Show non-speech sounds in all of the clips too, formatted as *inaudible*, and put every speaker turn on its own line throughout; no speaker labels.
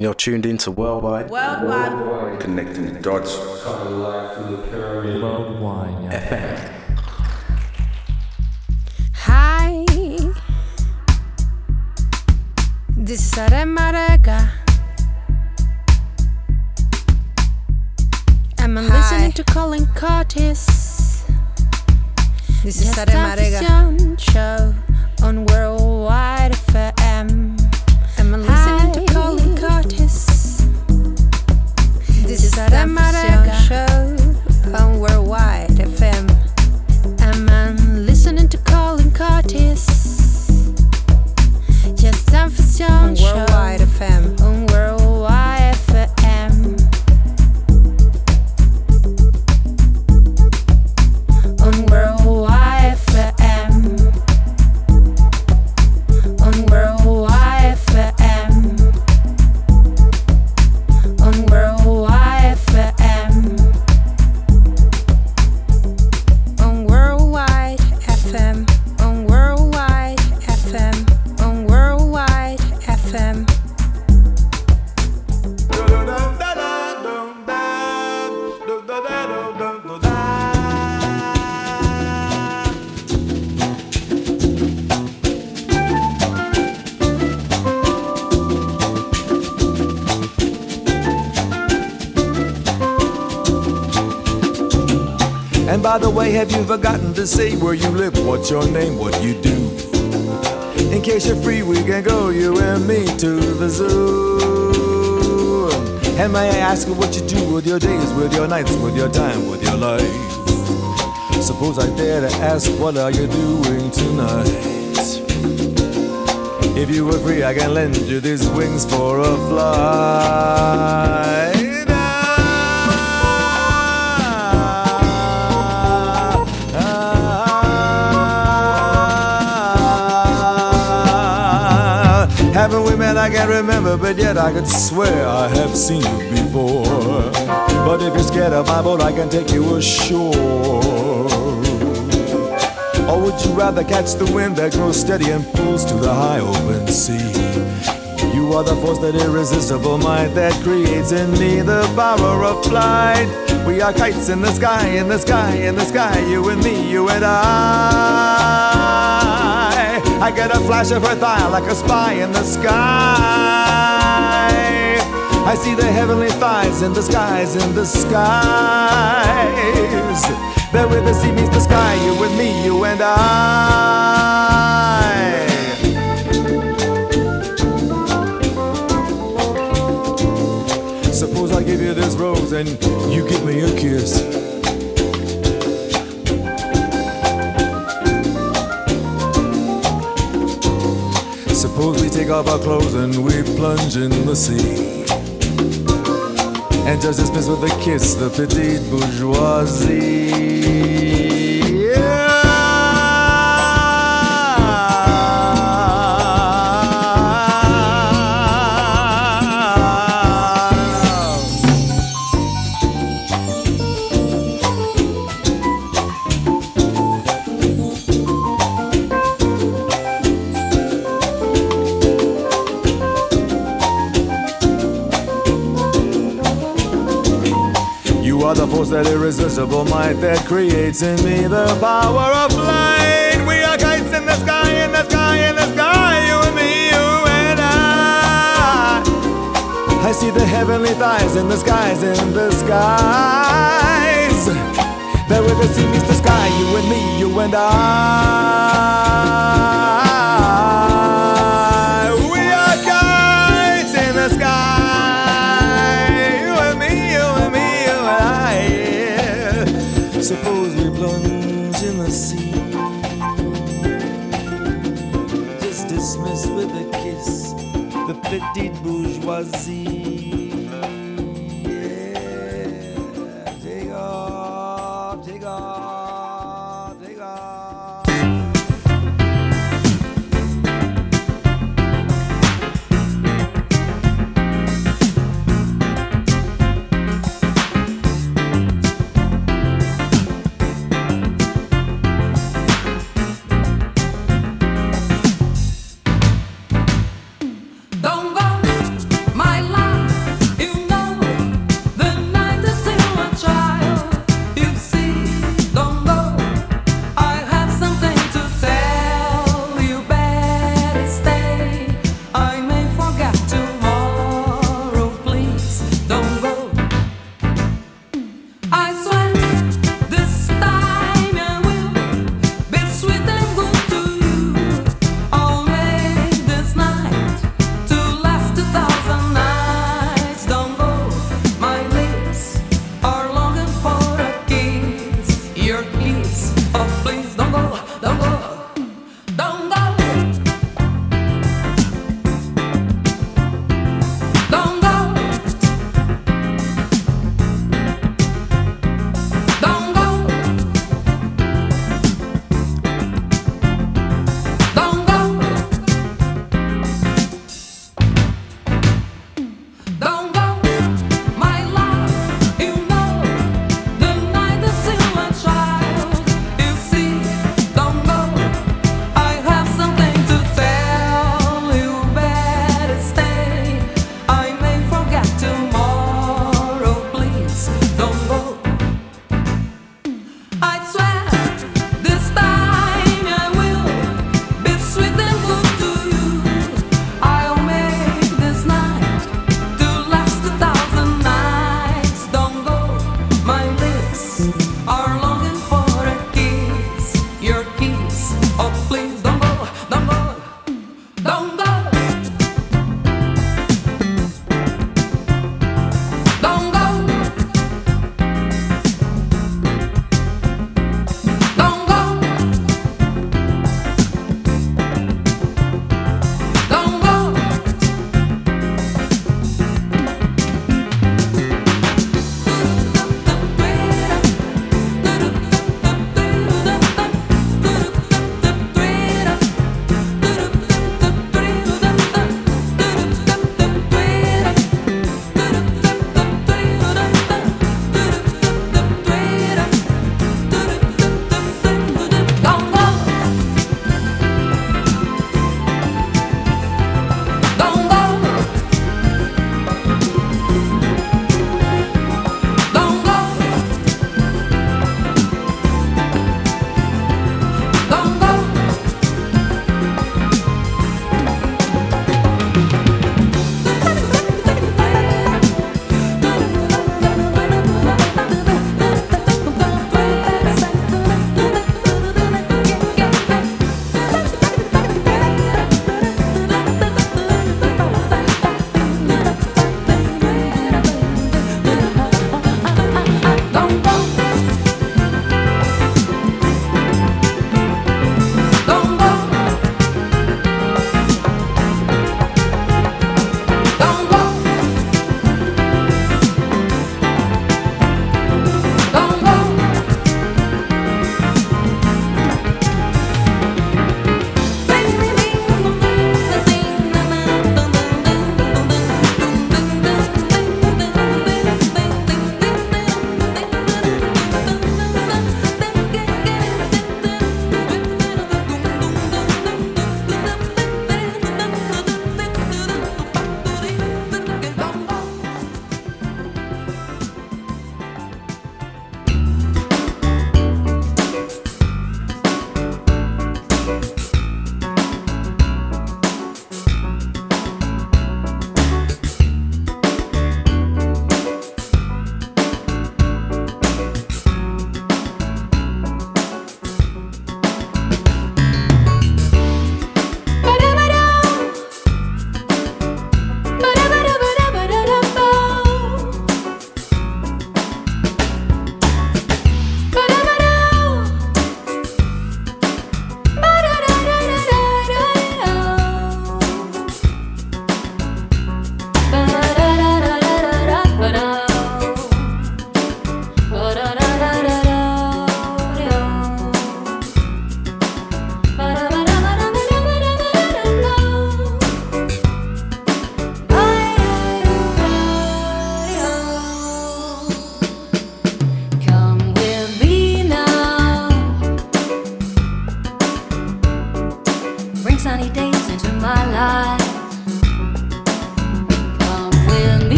You're tuned into Worldwide
Worldwide.
Connecting the dots.
Worldwide FM.
Hi, this is Aremarega. And I'm listening to Colin Curtis. This is Aremarega show on Worldwide
Have you forgotten to say where you live? What's your name? What you do? In case you're free, we can go, you and me, to the zoo. And may I ask you what you do with your days, with your nights, with your time, with your life? Suppose I dare to ask, what are you doing tonight? If you were free, I can lend you these wings for a flight. Met? I can't remember, but yet I could swear I have seen you before. But if you're scared of my boat, I can take you ashore. Or would you rather catch the wind that grows steady and pulls to the high open sea? You are the force that irresistible might that creates in me the power of flight. We are kites in the sky, in the sky, in the sky, you and me, you and I. I get a flash of her thigh like a spy in the sky. I see the heavenly thighs in the skies, in the skies. There where the sea meets the sky, you with me, you and I. Suppose I give you this rose and you give me a kiss. Suppose we take off our clothes and we plunge in the sea. And just dismiss with a kiss the petite bourgeoisie. That irresistible might that creates in me the power of light. We are kites in the sky, in the sky, in the sky, you and me, you and I. I see the heavenly thighs in the skies, in the skies. There where the sea meets the sky, you and me, you and I. Suppose we plunge in the sea, just dismiss with a kiss the petite bourgeoisie.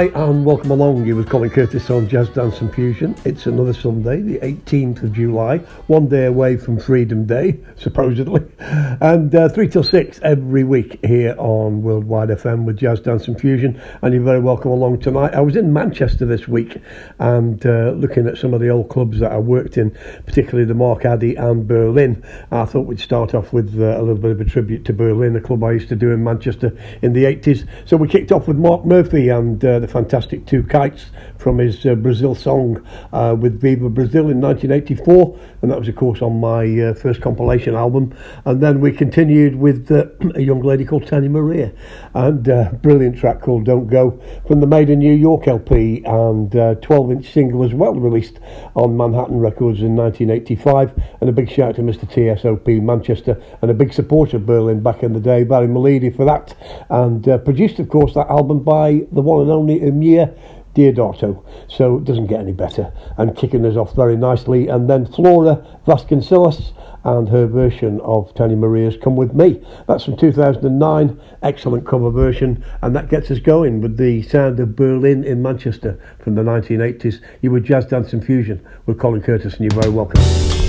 Hi and welcome along. You with Colin Curtis on Jazz Dance and Fusion. It's another Sunday, the 18th of July, one day away from Freedom Day, *laughs* supposedly, and uh, 3 till 6 every week here on Worldwide FM with Jazz Dance and Fusion. And you're very welcome along tonight. I was in Manchester this week and uh, looking at some of the old clubs that I worked in, particularly the Mark Addy and Berlin. I thought we'd start off with uh, a little bit of a tribute to Berlin, a club I used to do in Manchester in the 80s. So we kicked off with Mark Murphy and uh, the fantastic Two Kites from his uh, Brazil song uh, with Viva Brazil in 1984, and that was, of course, on my uh, first compilation album. And then we continued with *clears throat* a young lady called Tania Maria, and a brilliant track called Don't Go from the Made in New York LP, and 12 inch single as well, released on Manhattan Records in 1985. And a big shout out to Mr. TSOP Manchester, and a big supporter of Berlin back in the day, Barry Malidi for that, and uh, produced, of course, that album by the one and only Eumir Deodato. So it doesn't get any better. And kicking us off very nicely. And then Flora Vasconcelos and her version of Tania Maria's Come With Me. That's from 2009. Excellent cover version. And that gets us going with the sound of Berlin in Manchester from the 1980s. You were Jazz Dance and Fusion with Colin Curtis, and you're very welcome.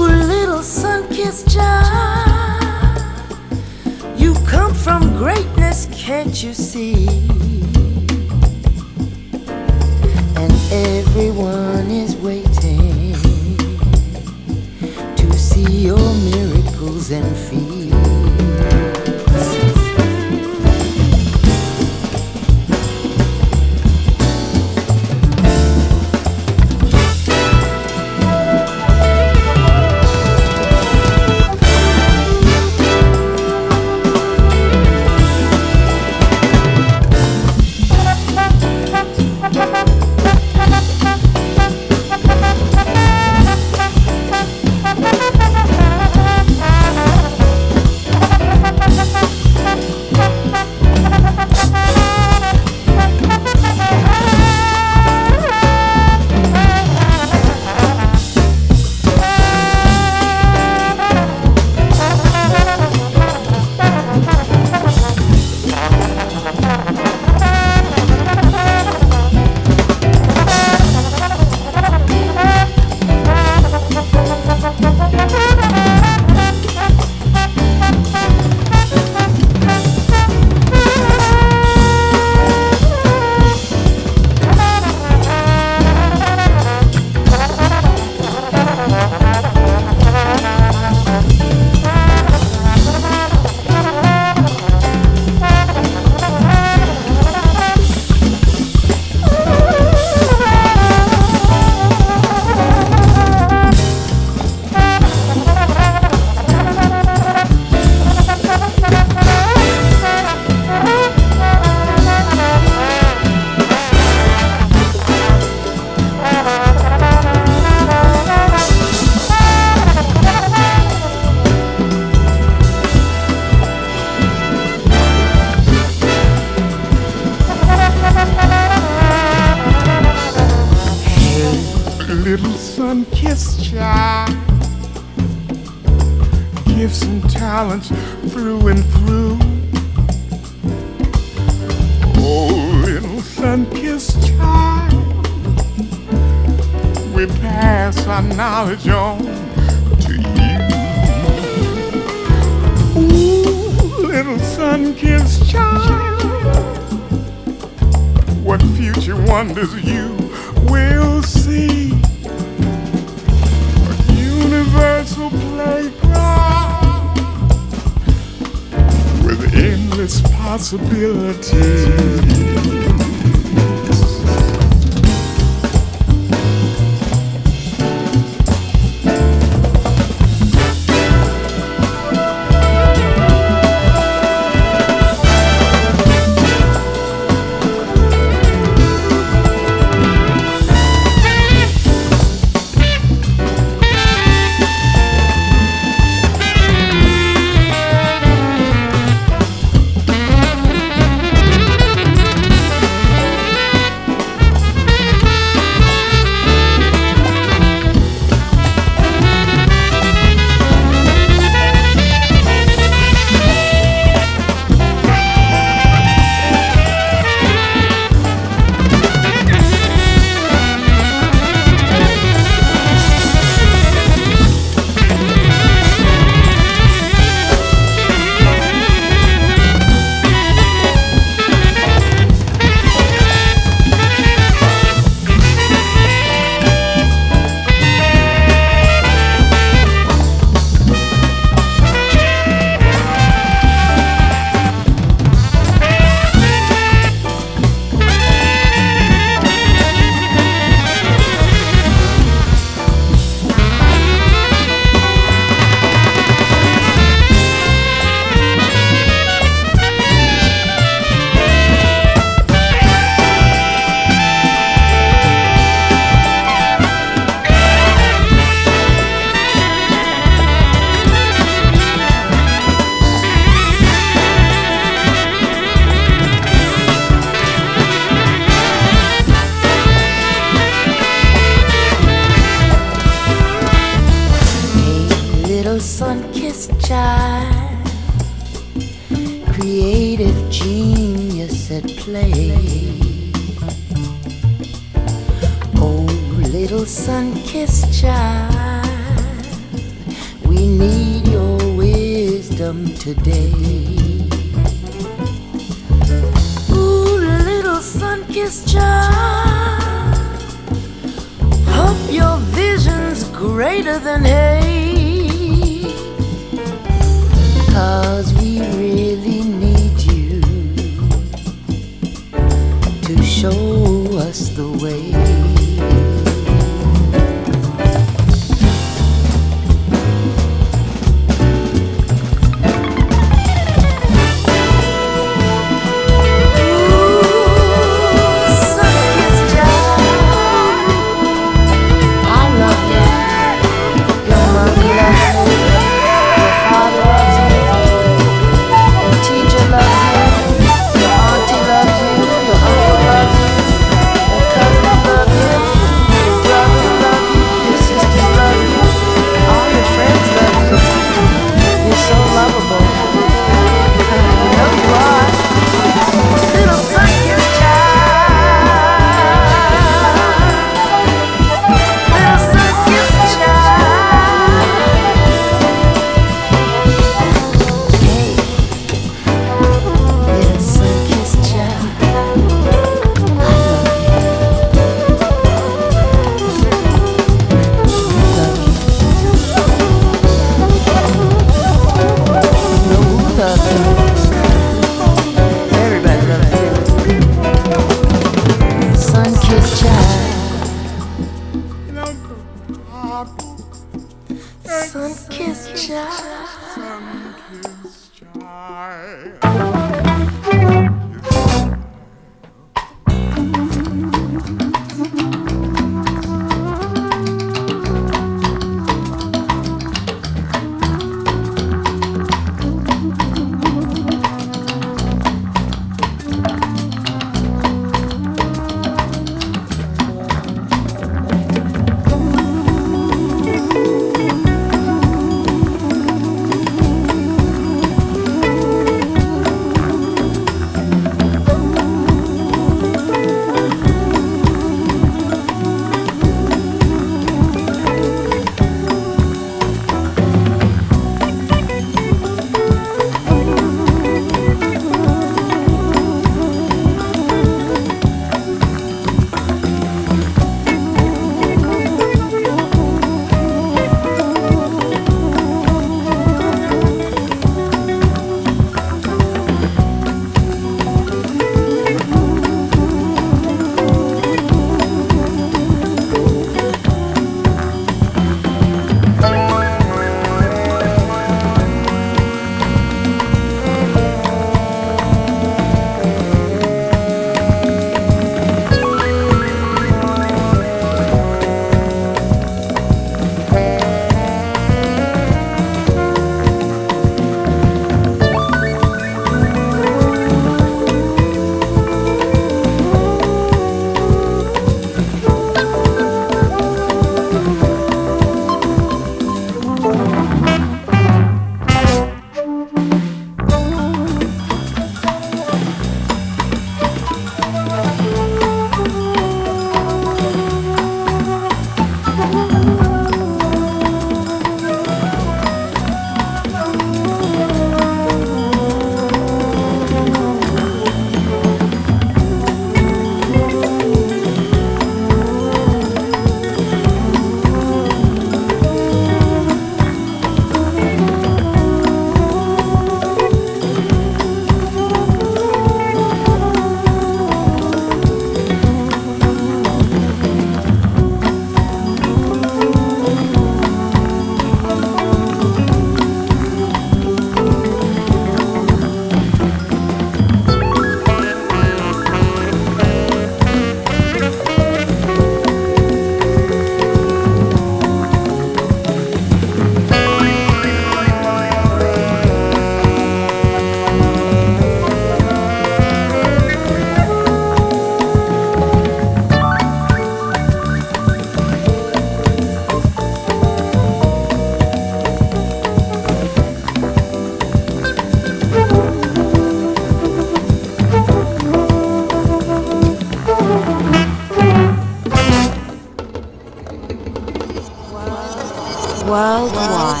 Worldwide,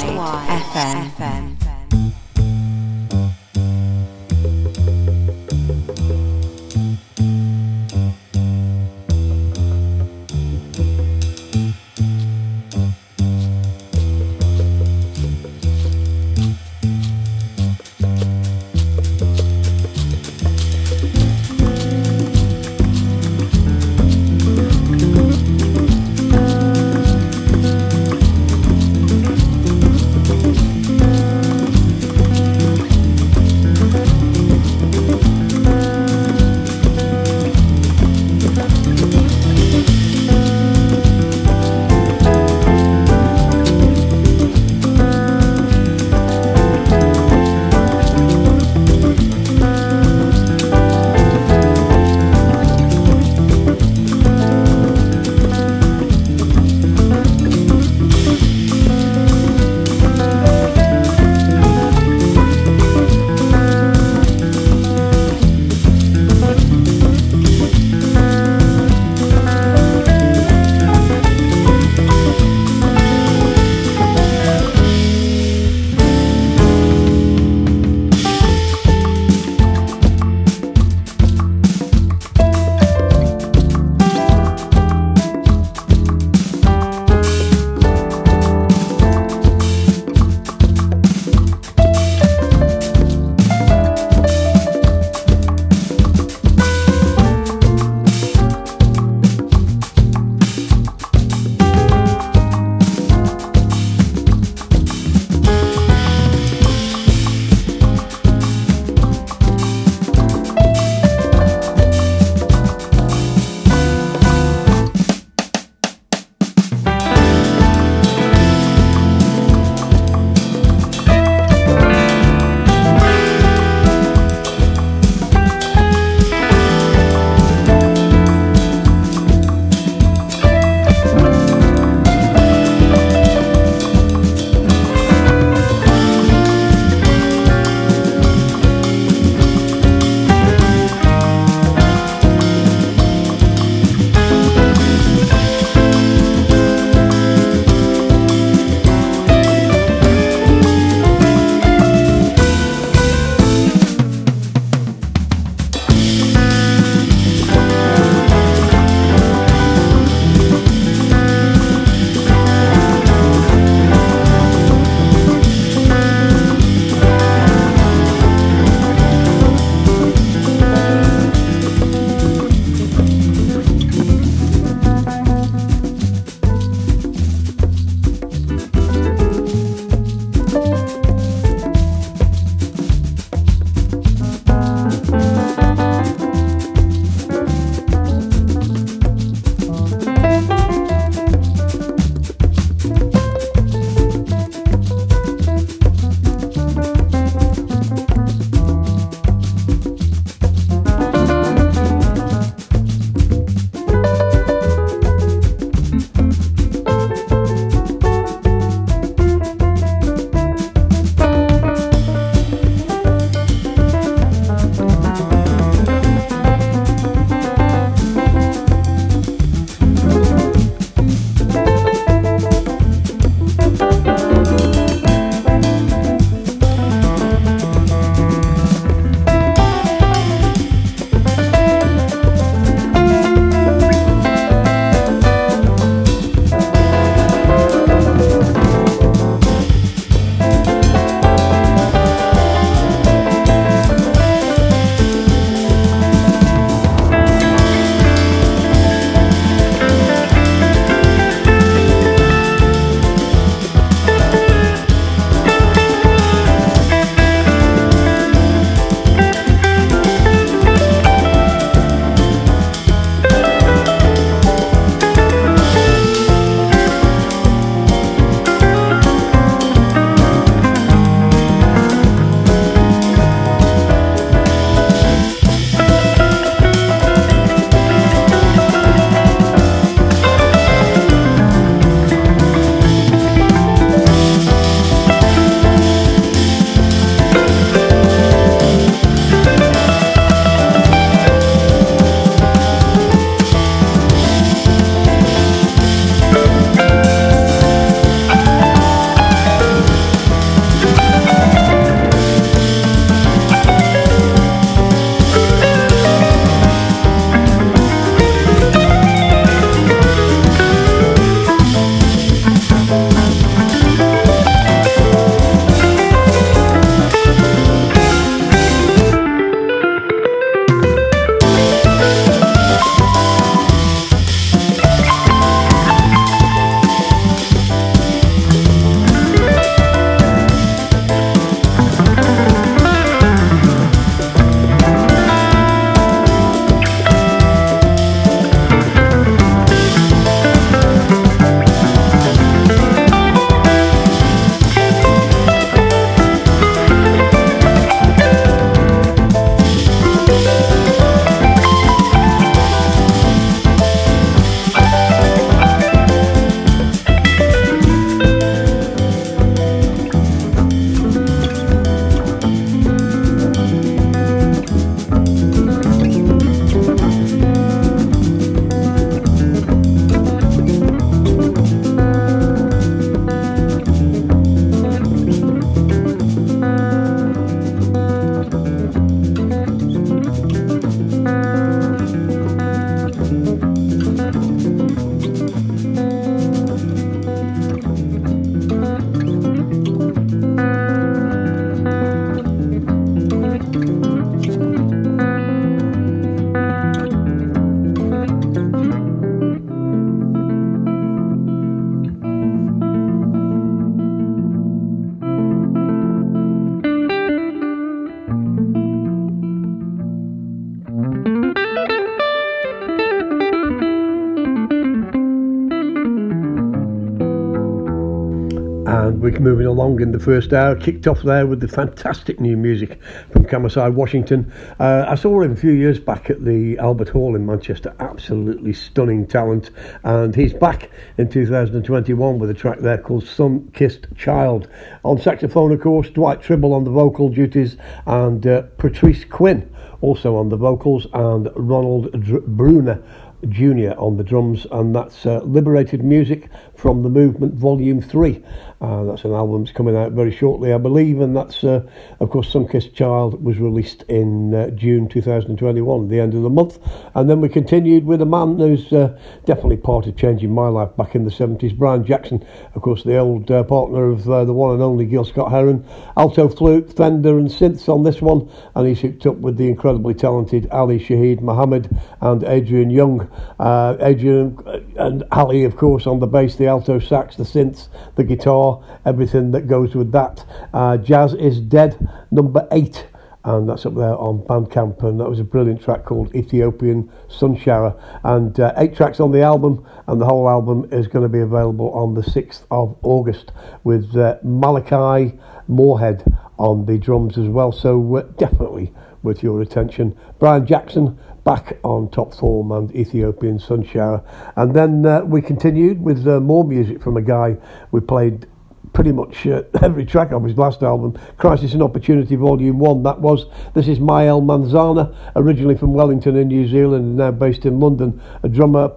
moving along in the first hour. Kicked off there with the fantastic new music from Kamasi Washington. Uh, I saw him a few years back at the Albert Hall in Manchester. Absolutely stunning talent. And he's back in 2021 with a track there called Sun Kissed Child. On saxophone, of course, Dwight Trible on the vocal duties and uh, Patrice Quinn also on the vocals and Ronald Dr- Bruner Jr. on the drums, and that's uh, Liberated Music from the Movement Volume 3. Uh, that's an album that's coming out very shortly, I believe, and that's, uh, of course, Sunkissed Child was released in uh, June 2021, the end of the month. And then we continued with a man who's uh, definitely part of changing my life back in the 70s, Brian Jackson, of course, the old uh, partner of uh, the one and only Gil Scott Heron, alto flute, Fender, and synths on this one, and he's hooked up with the incredibly talented Ali Shaheed Muhammad and Adrian Younge. Adrian and Ali, of course, on the bass, the alto sax, the synths, the guitar everything that goes with that. Uh, Jazz is Dead, number eight, and that's up there on Bandcamp, and that was a brilliant track called Ethiopian Sunshower. And uh, eight tracks on the album, and the whole album is going to be available on the 6th of August with uh, Malachi Moorhead on the drums as well. So uh, definitely with your attention. Brian Jackson back on top form and Ethiopian Sunshower. And then uh, we continued with uh, more music from a guy we played pretty much uh, *laughs* every track of his last album, Crisis and Opportunity Volume 1. That was, this is Myele Manzanza, originally from Wellington in New Zealand and now based in London, a drummer,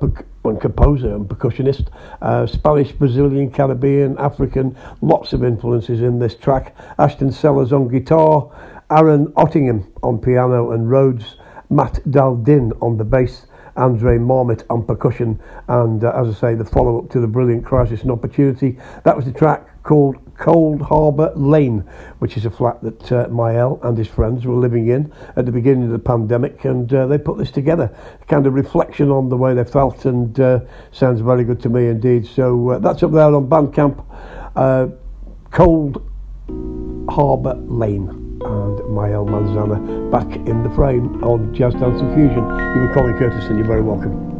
and composer and percussionist, uh, Spanish, Brazilian, Caribbean, African, lots of influences in this track. Ashton Sellers on guitar, Aaron Ottingham on piano and Rhodes, Matt Daldin on the bass, Andre Marmot on percussion, and uh, as I say, the follow up to the brilliant Crisis and Opportunity. That was the track called Cold Harbour Lane, which is a flat that uh, Myele and his friends were living in at the beginning of the pandemic, and uh, they put this together. Kind of reflection on the way they felt, and uh, sounds very good to me indeed. So uh, that's up there on Bandcamp. Uh, Cold Harbour Lane and Myele Manzanza back in the frame on Jazz Dance and Fusion. You were Colin Curtis, and you're very welcome.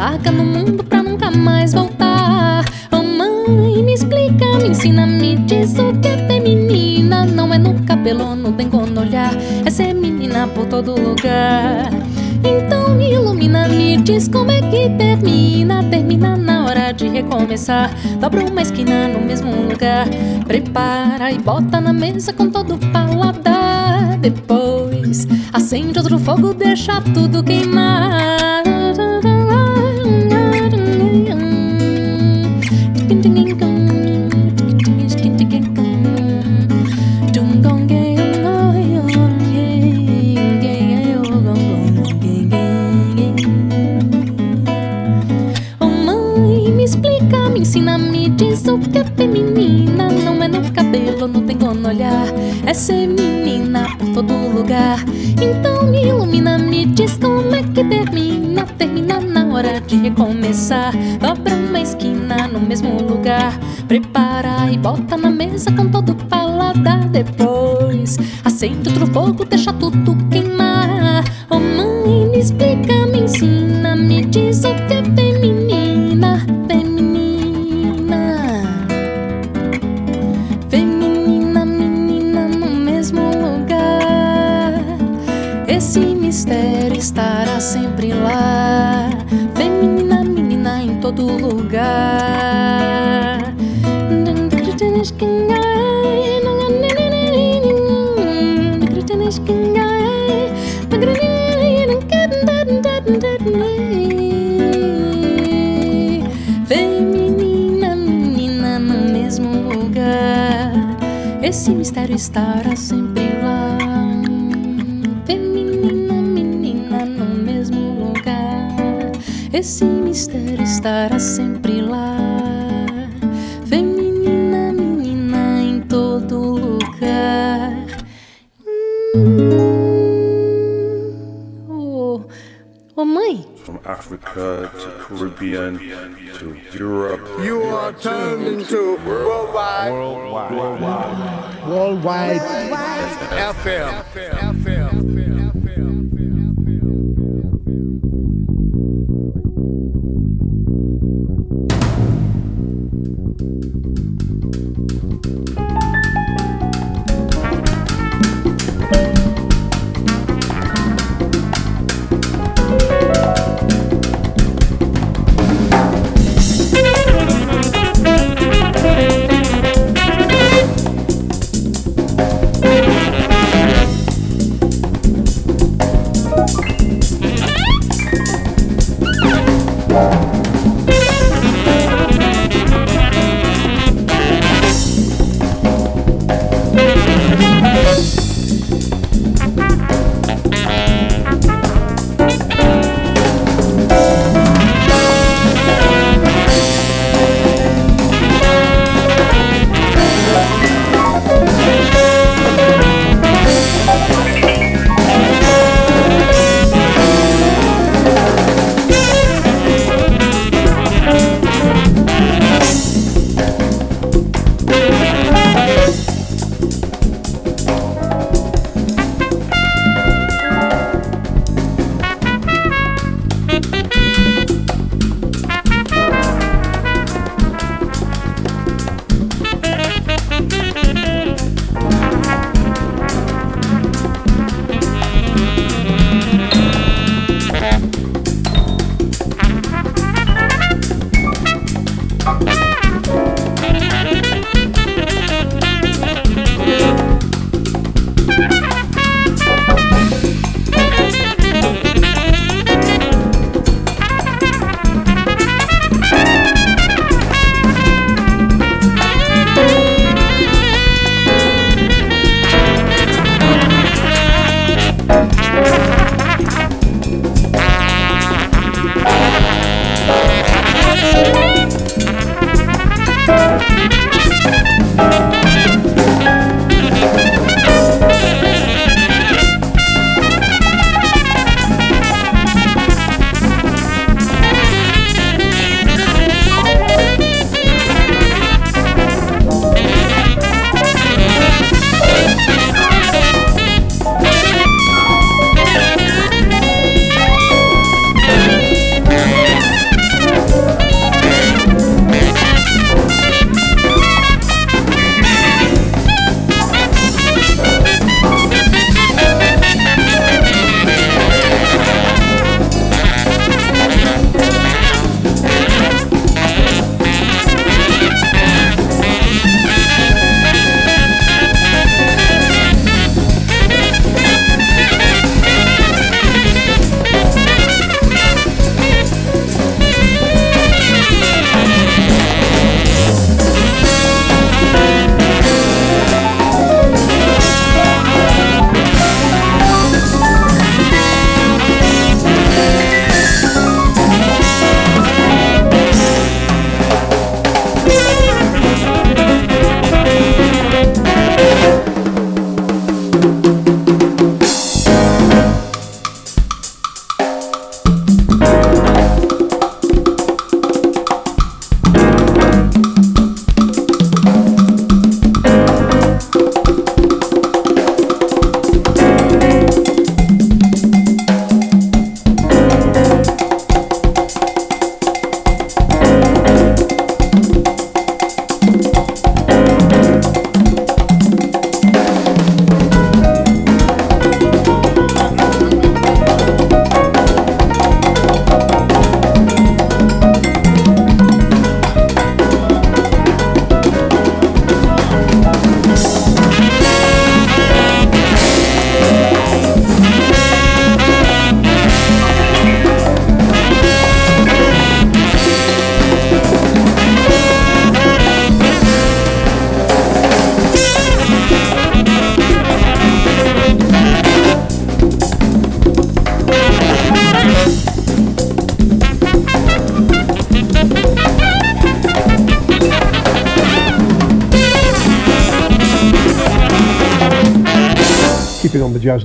larga no mundo pra nunca mais voltar. Oh mãe, me explica, me ensina, me diz o que é feminina. Não é no cabelo, não tem como olhar, é ser menina por todo lugar. Então me ilumina, me diz como é que termina. Termina na hora de recomeçar. Dobra uma esquina no mesmo lugar. Prepara e bota na mesa com todo o paladar. Depois acende outro fogo, deixa tudo queimar.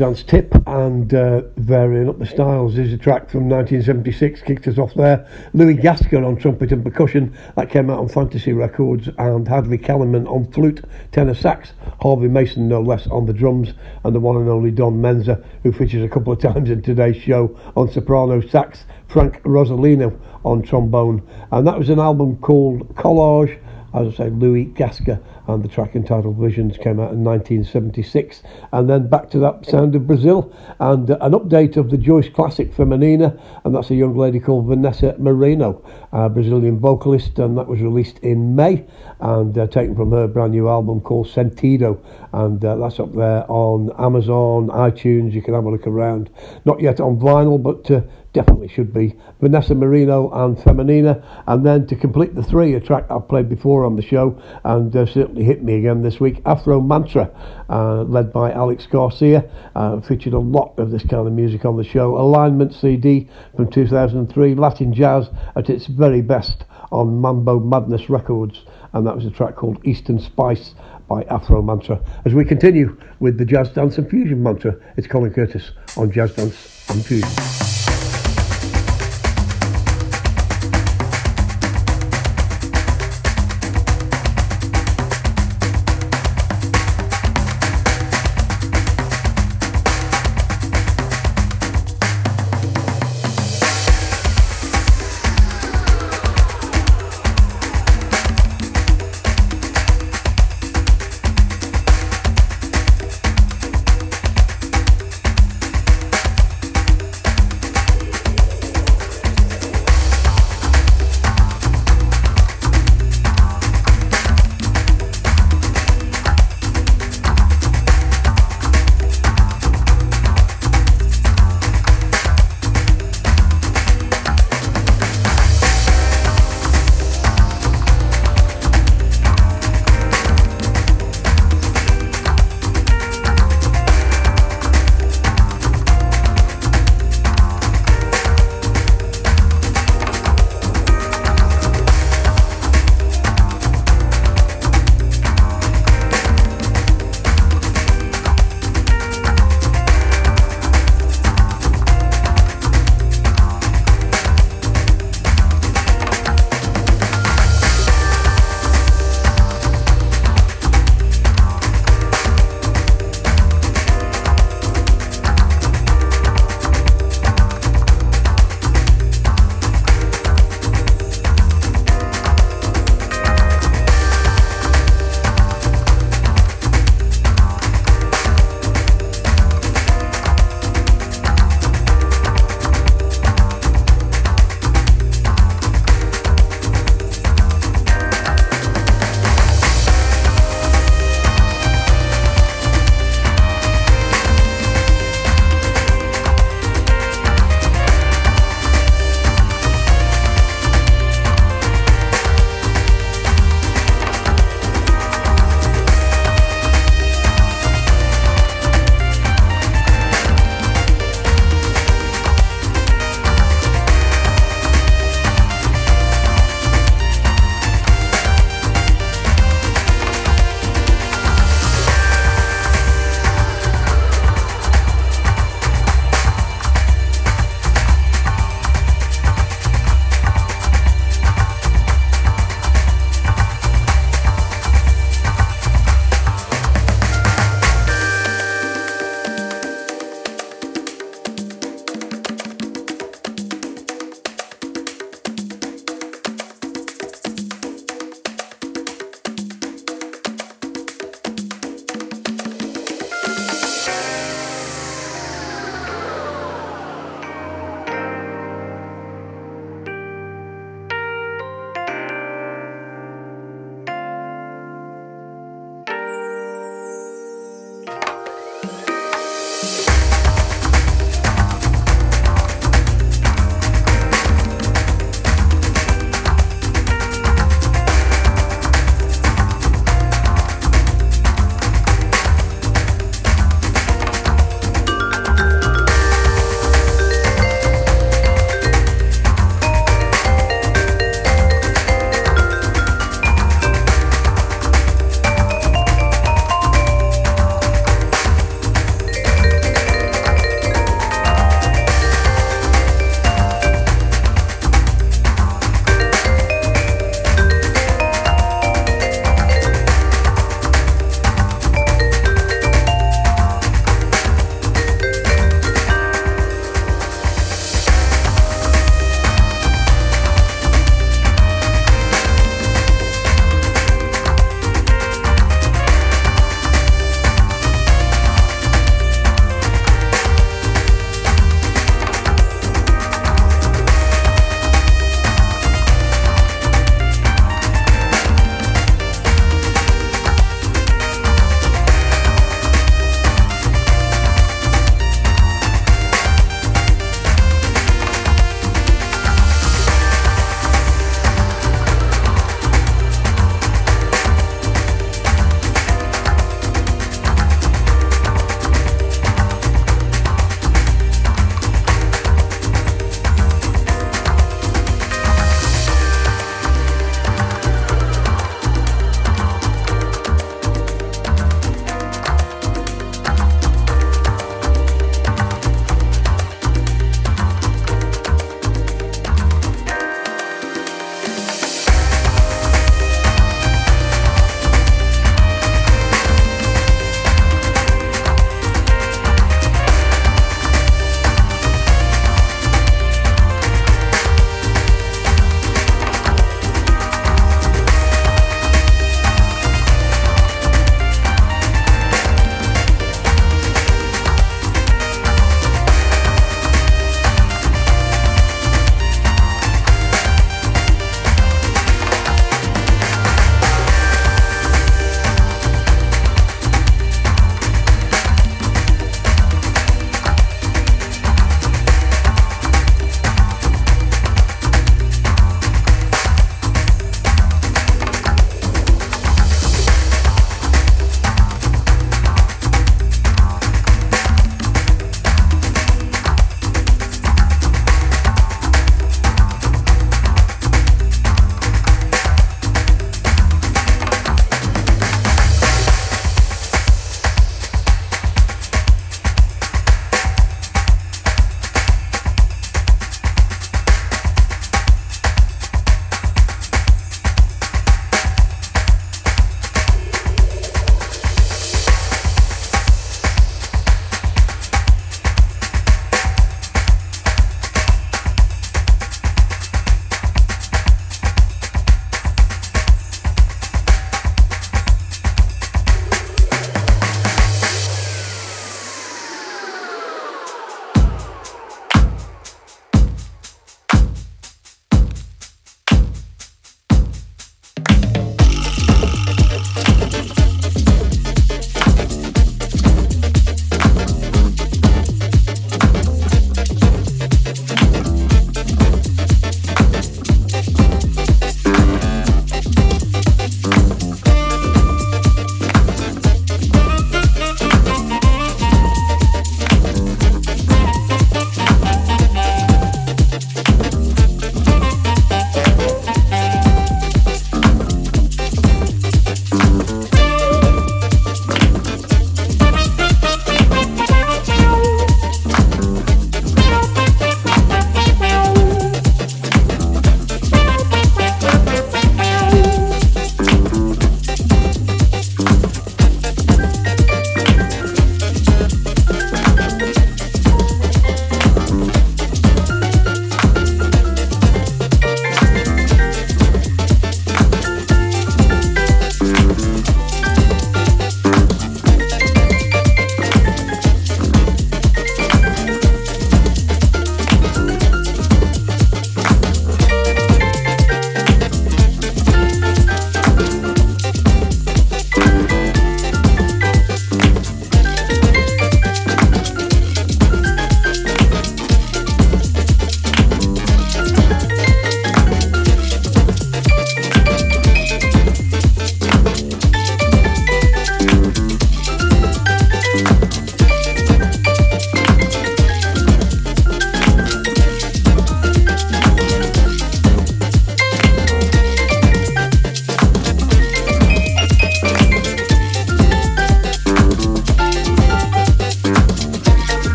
Dance tip and uh, varying up the styles. is a track from 1976, kicked us off there. Luis Gasca on trumpet and percussion, that came out on Fantasy Records, and Hadley Caliman on flute, tenor sax, Harvey Mason no less on the drums, and the one and only Don Menza, who features a couple of times in today's show on soprano sax, Frank Rosolino on trombone. And that was an album called Collage as I say, Luis Gasca, and the track entitled Visions came out in 1976. And then back to that sound of Brazil, and uh, an update of the Joyce classic Feminina, and that's a young lady called Vanessa Moreno, a Brazilian vocalist, and that was released in May, and uh, taken from her brand new album called Sentido, and uh, that's up there on Amazon, iTunes, you can have a look around. Not yet on vinyl, but uh, definitely should be Vanessa Moreno and Feminina. And then to complete the three, a track I've played before on the show and uh, certainly hit me again this week Afro Mantra, uh, led by Alex Garcia. Uh, featured a lot of this kind of music on the show. Alignment CD from 2003, Latin jazz at its very best on Mambo Madness Records. And that was a track called Eastern Spice by Afro Mantra. As we continue with the Jazz Dance and Fusion Mantra, it's Colin Curtis on Jazz Dance and Fusion.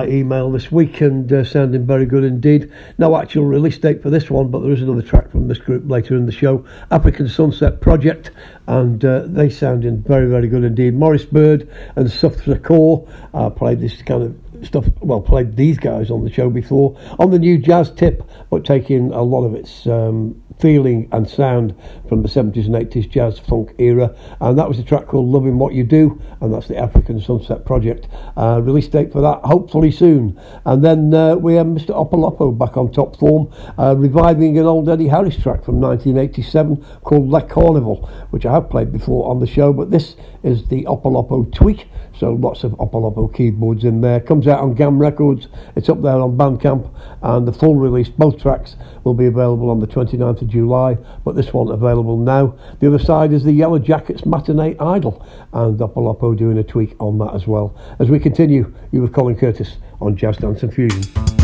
My email this week and uh, sounding very good indeed. No actual release date for this one, but there is another track from this group later in the show African Sunset Project, and uh, they sounding very, very good indeed. Morris Bird and Sufra Core uh, played this kind of stuff, well, played these guys on the show before on the new jazz tip, but taking a lot of its um, feeling and sound from the 70s and 80s jazz funk era. And that was a track called Loving What You Do, and that's the African Sunset Project. Uh, release date for that hopefully soon. And then uh, we have Mr. Opolopo back on top form, uh, reviving an old Eddie Harris track from 1987 called Le Carnival, which I have played before on the show, but this is the Opolopo tweak. So lots of Opolopo keyboards in there. Comes out on GAM Records. It's up there on Bandcamp, and the full release, both tracks, will be available on the 29th of July. But this one available now. The other side is the Yellowjackets Matinee Idol, and Opolopo doing a tweak on that as well. As we continue, you with Colin Curtis on Jazz Dance and Fusion.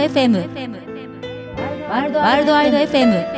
ドワイド FM ワールドワールドワイド FM 「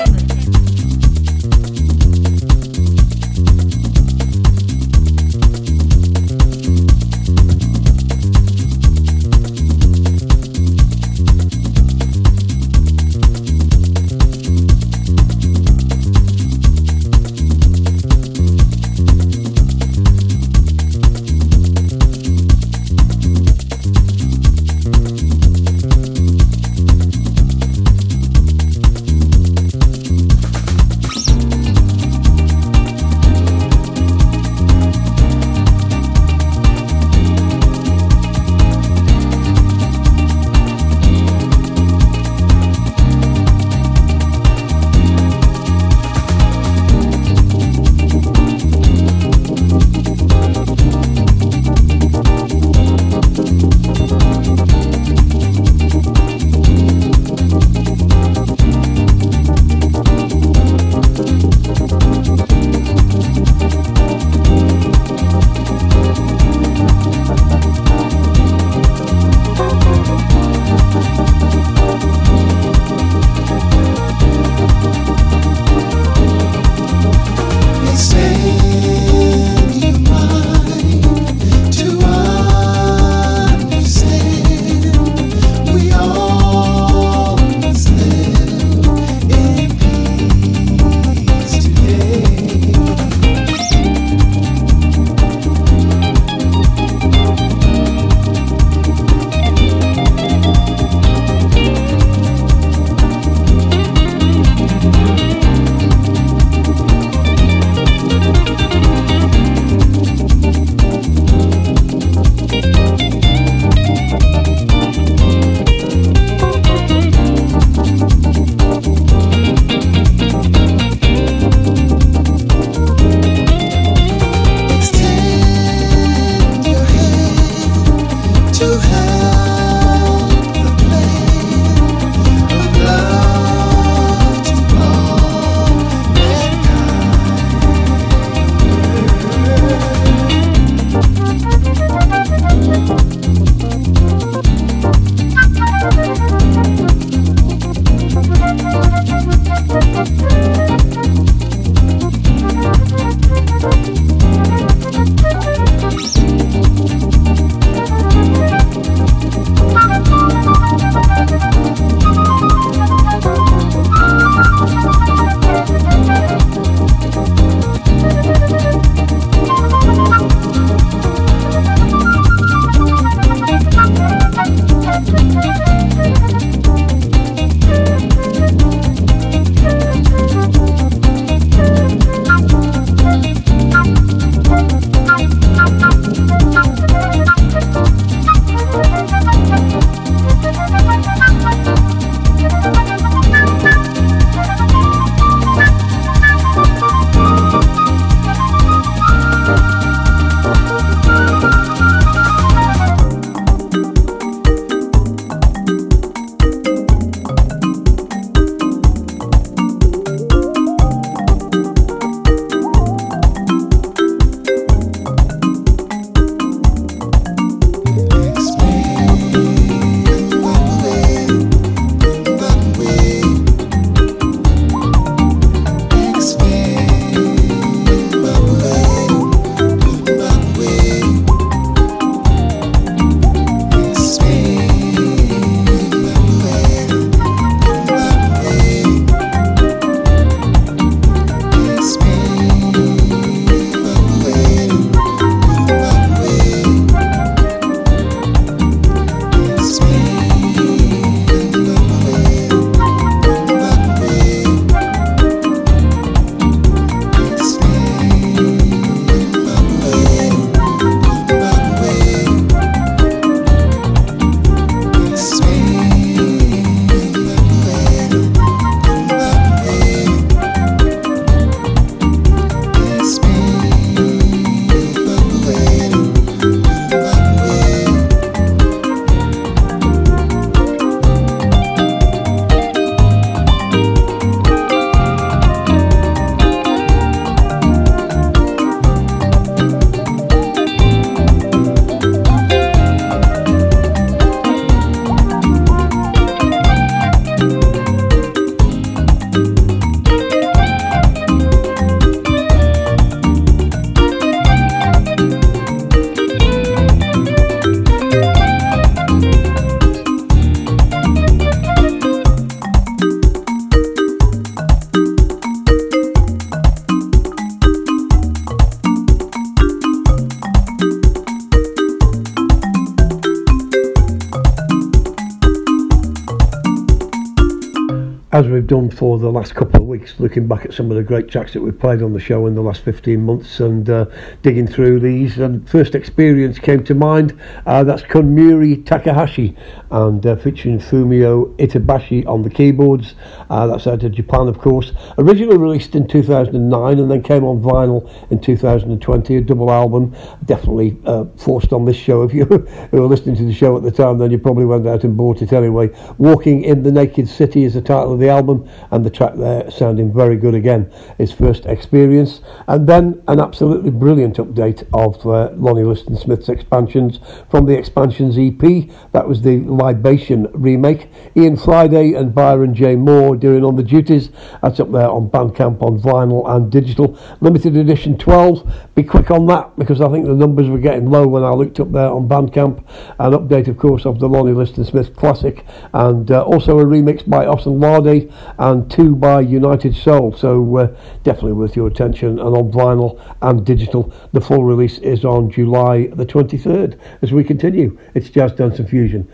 for the last couple of weeks, looking back at some of the great tracks that we've played on the show in the last 15 months and uh, digging through these. And first experience came to mind. Uh, that's Kunmuri Takahashi and uh, featuring Fumio Itabashi on the keyboards. Uh, that's out of Japan, of course. Originally released in 2009 and then came on vinyl in 2020, a double album. Definitely uh, forced on this show. *laughs* If you were listening to the show at the time, then you probably went out and bought it anyway. Walking in the Naked City is the title of the album, and the track there sounding very good again. His first experience, and then an absolutely brilliant update of uh, Lonnie Liston Smith's expansions from the Expansions EP. That was the Libation remake. Ian Friday and Byron J. Moore doing on the duties. That's up there on Bandcamp on vinyl and digital. Limited edition 12. Be quick on that because I think the numbers were getting low when I looked up there on Bandcamp. An update, of course, of the Lonnie Liston Smith classic, and uh, also a remix by Austin Lardy and two by United Soul. So uh, definitely worth your attention. And on vinyl and digital, the full release is on July the 23rd. As we continue, it's Jazz Dance and Fusion.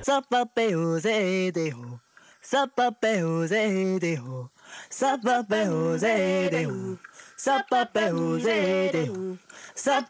Thank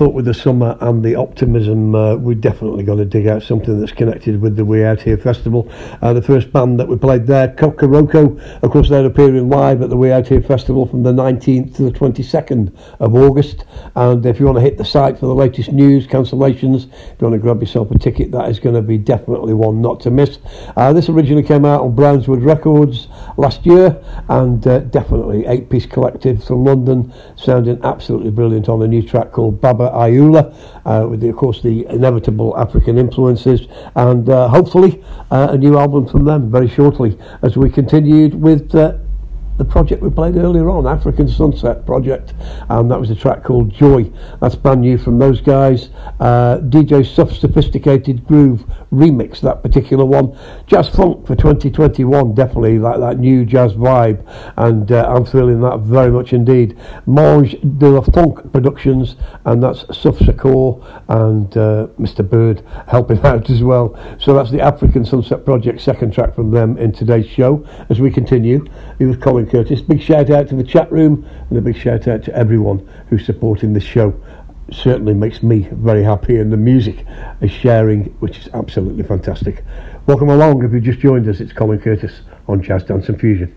thought with the summer and the optimism, uh, we definitely got to dig out something that's connected with the We Out Here Festival. Uh, the first band that we played there, Kokoroko, of course, they're appearing live at the We Out Here Festival from the 19th to the 22nd of August. And if you want to hit the site for the latest news, cancellations, if you want to grab yourself a ticket, that is going to be definitely one not to miss. Uh, this originally came out on Brownswood Records last year, and uh, definitely eight piece collective from London, sounding absolutely brilliant on a new track called Baba Ayoola, uh, with the, of course the inevitable African influences, and uh, hopefully uh, a new album from them very shortly as we continued with. Uh, the project we played earlier on, African Sunset Project, and that was a track called Joy. That's brand new from those guys. Uh, DJ Soft Sophisticated Groove remix that particular one. Jazz Funk for 2021, definitely like that new jazz vibe, and uh, I'm feeling that very much indeed. Mange de la Funk Productions, and that's Soft Sakor and uh, Mr. Bird helping *laughs* out as well. So that's the African Sunset Project, second track from them in today's show. As we continue, it was Colin Curtis. Big shout out to the chat room and a big shout out to everyone who's supporting this show. Certainly makes me very happy, and the music is sharing, which is absolutely fantastic. Welcome along if you've just joined us. It's Colin Curtis on Jazz Dance and Fusion.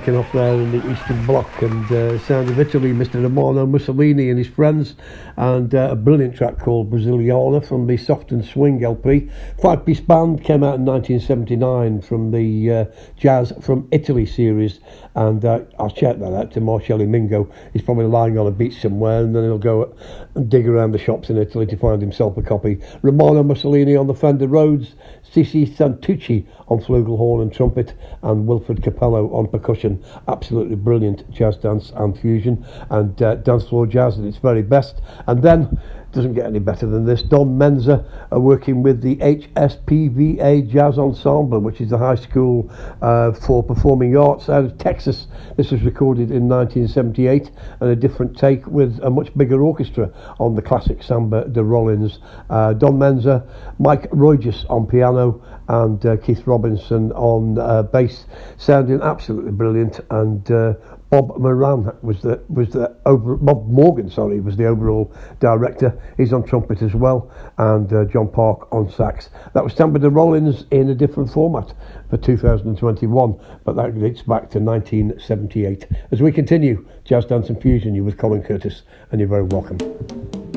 Kicking off there in the Eastern Bloc and uh, sound of Italy, Mr. Romano Mussolini and his friends, and uh, a brilliant track called Brasiliana from the Soft and Swing LP. Five piece band came out in 1979 from the uh, Jazz from Italy series, and uh, I'll check that out to Marcelli Mingo. He's probably lying on a beach somewhere, and then he'll go and dig around the shops in Italy to find himself a copy. Romano Mussolini on the Fender Rhodes, Cici Santucci on flugelhorn and trumpet, and Wilfred Capello on percussion. Absolutely brilliant jazz dance and fusion, and uh, dance floor jazz at its very best. And then doesn't get any better than this. Don Menza are working with the HSPVA Jazz Ensemble, which is the high school uh, for performing arts out of Texas. This was recorded in 1978 and a different take with a much bigger orchestra on the classic Samba de Rollins. Uh, Don Menza, Mike Royges on piano, and uh, Keith Robinson on uh, bass, sounding absolutely brilliant and uh, Bob Moran was the was the over, Bob Morgan sorry was the overall director. He's on trumpet as well, and uh, John Park on sax. That was Samba de Rollins in a different format for 2021, but that dates back to 1978. As we continue, Jazz Dance and Fusion, you with Colin Curtis, and you're very welcome.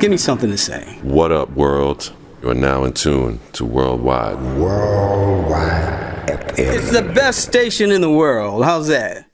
Give me something to say.
What up, world? You are now in tune to Worldwide.
Worldwide It's the best station in the world. How's that?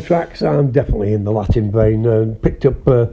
Tracks, and definitely in the Latin vein. Uh, picked up uh,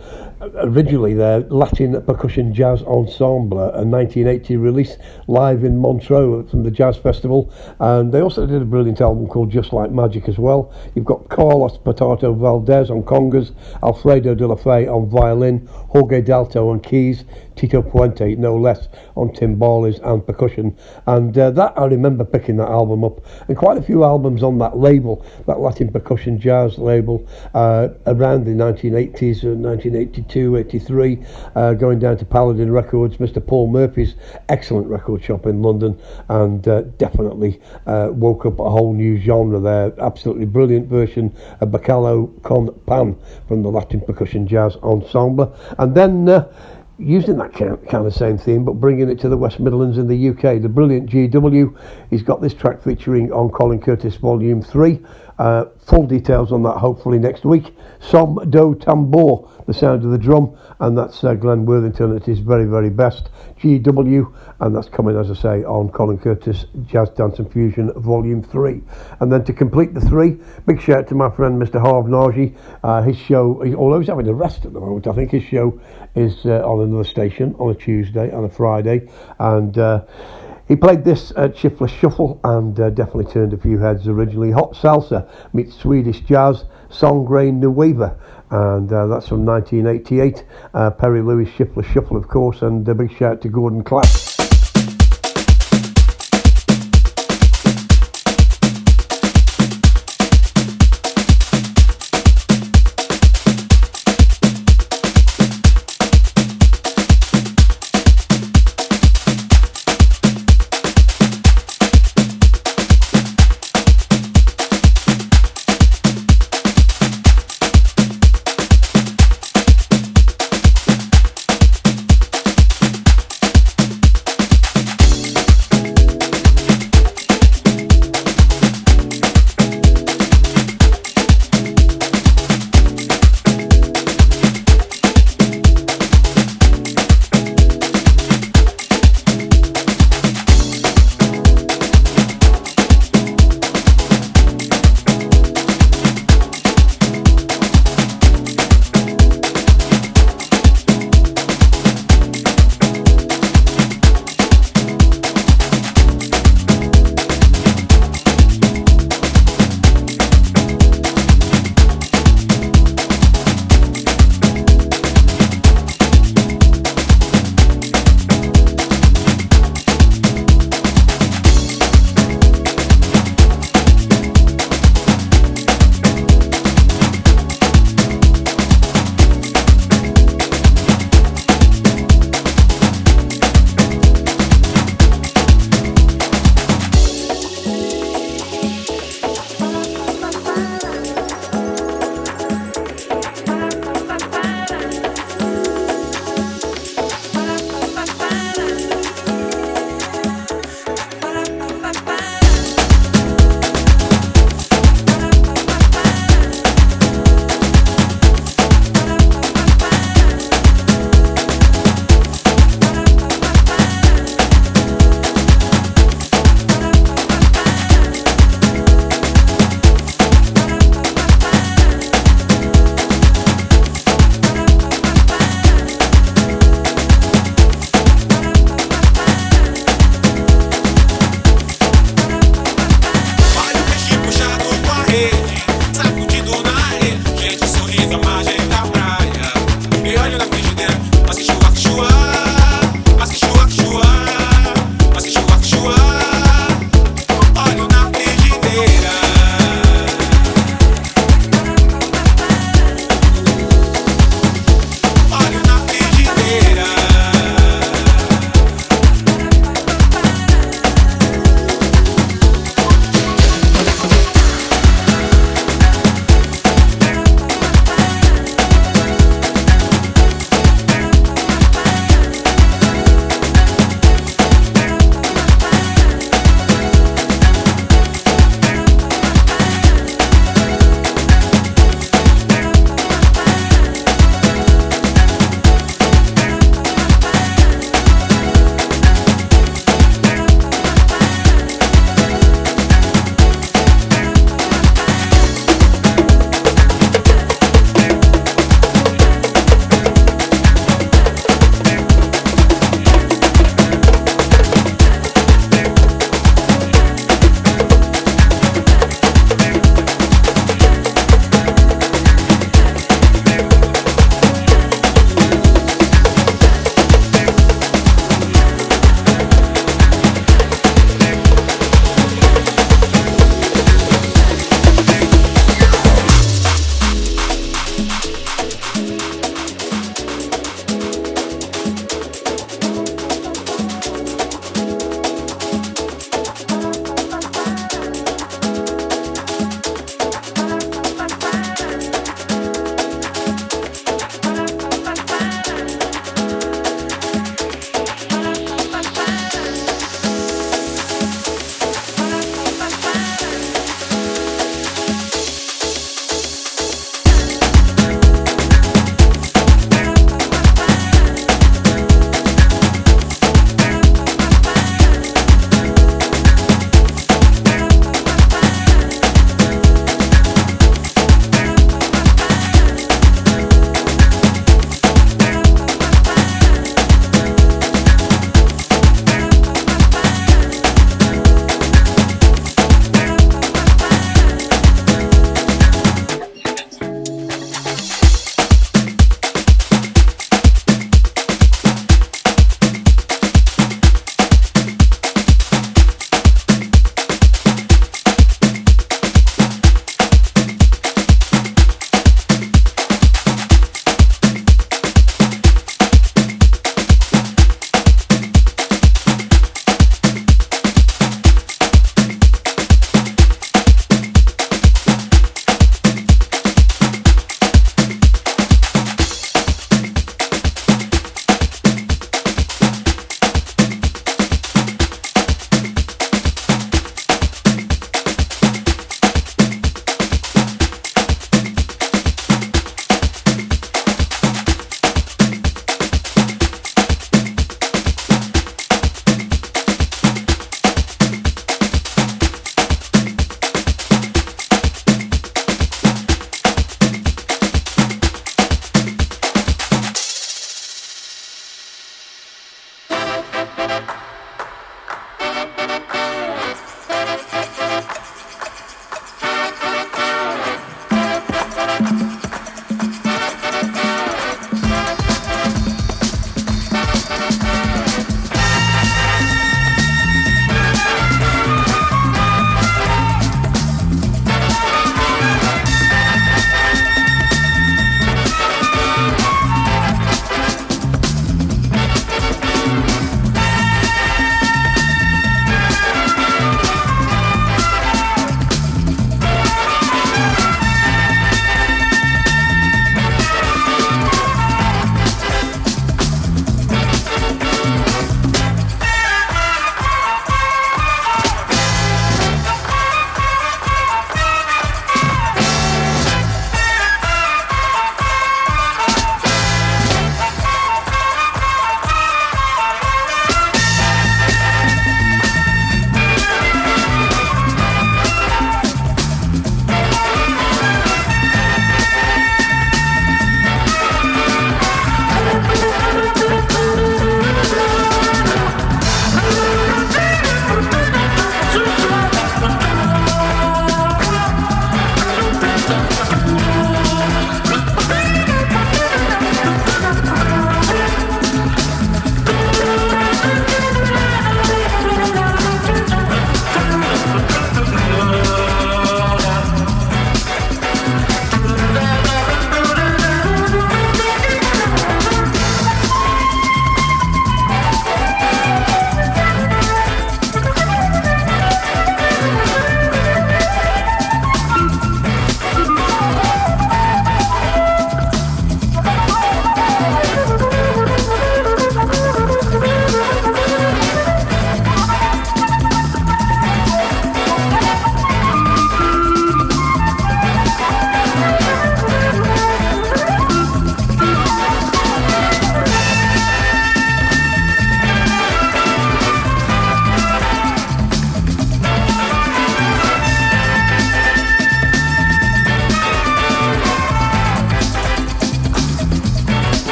originally their Latin percussion jazz ensemble, a 1980 release live in Montreux from the Jazz Festival, and they also did a brilliant album called Just Like Magic as well. You've got Carlos Patato Valdez on congas, Alfredo de la Fe on violin, Jorge Dalto on keys, Tito Puente, no less, on timbales and percussion. And uh, that I remember picking that album up, and quite a few albums on that label, that Latin percussion jazz label, uh, around the 1980s, uh, 1982, 83, uh, going down to Paladin Records, Mr. Paul Murphy's excellent record shop in London, and uh, definitely uh, woke up a whole new genre there. Absolutely brilliant version of Bacalao con Pan from the Latin percussion jazz ensemble, and then using that kind of same theme, but bringing it to the West Midlands in the UK. The brilliant GW, he's got this track featuring on Colin Curtis Volume 3. Uh, full details on that hopefully next week. Som Do Tambour, the sound of the drum, and that's uh, Glenn Worthington at his very, very best. GW, and that's coming, as I say, on Colin Curtis Jazz Dance and Fusion Volume 3. And then to complete the three, big shout out to my friend Mr. Harv Naji. Uh, his show, although he's having a rest at the moment, I think his show is uh, on another station on a Tuesday and a Friday. And uh, he played this at Schiffler Shuffle and uh, definitely turned a few heads originally. Hot Salsa meets Swedish Jazz, Sangre Nueva. And uh, that's from 1988. Uh, Perry Louis Schiffler Shuffle, of course, and a big shout to Gordon Clapp.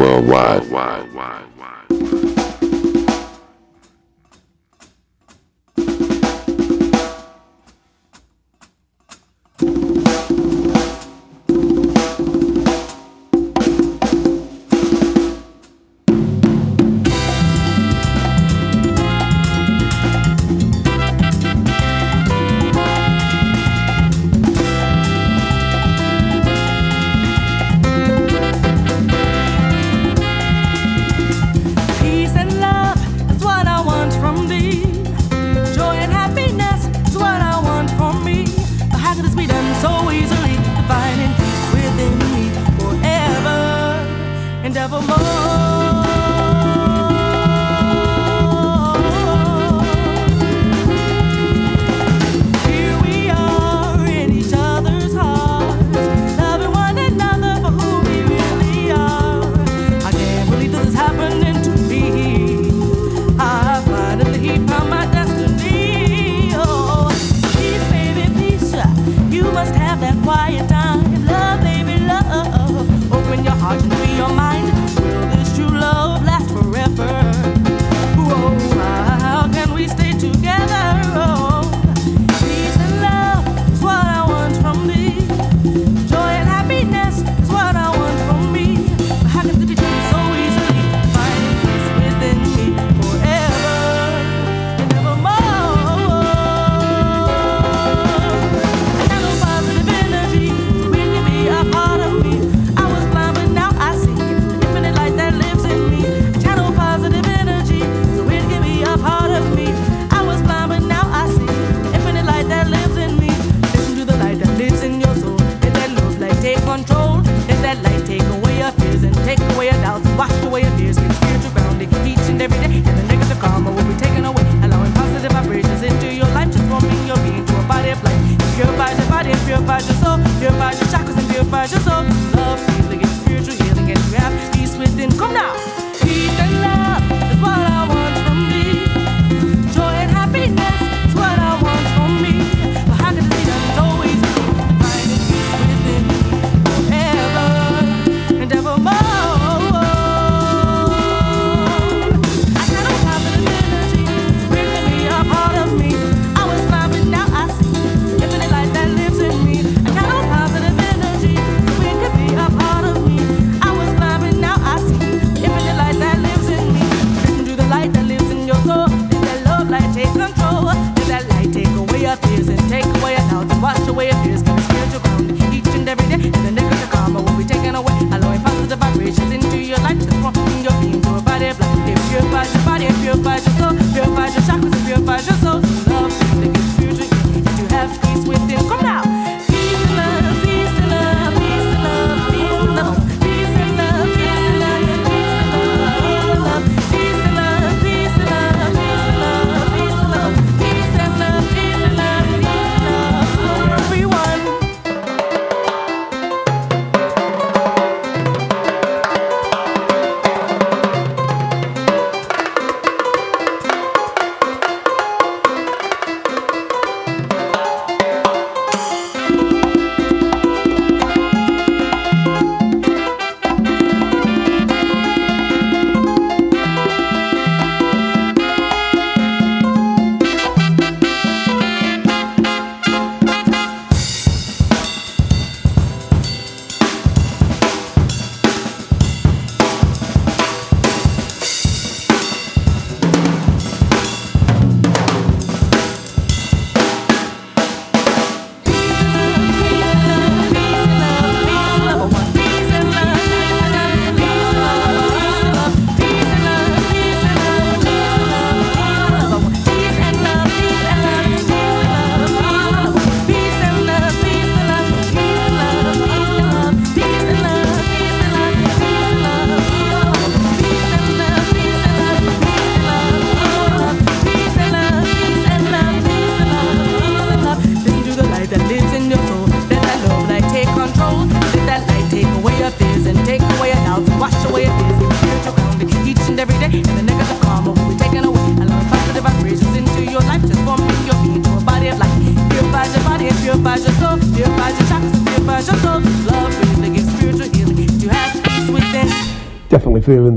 Worldwide,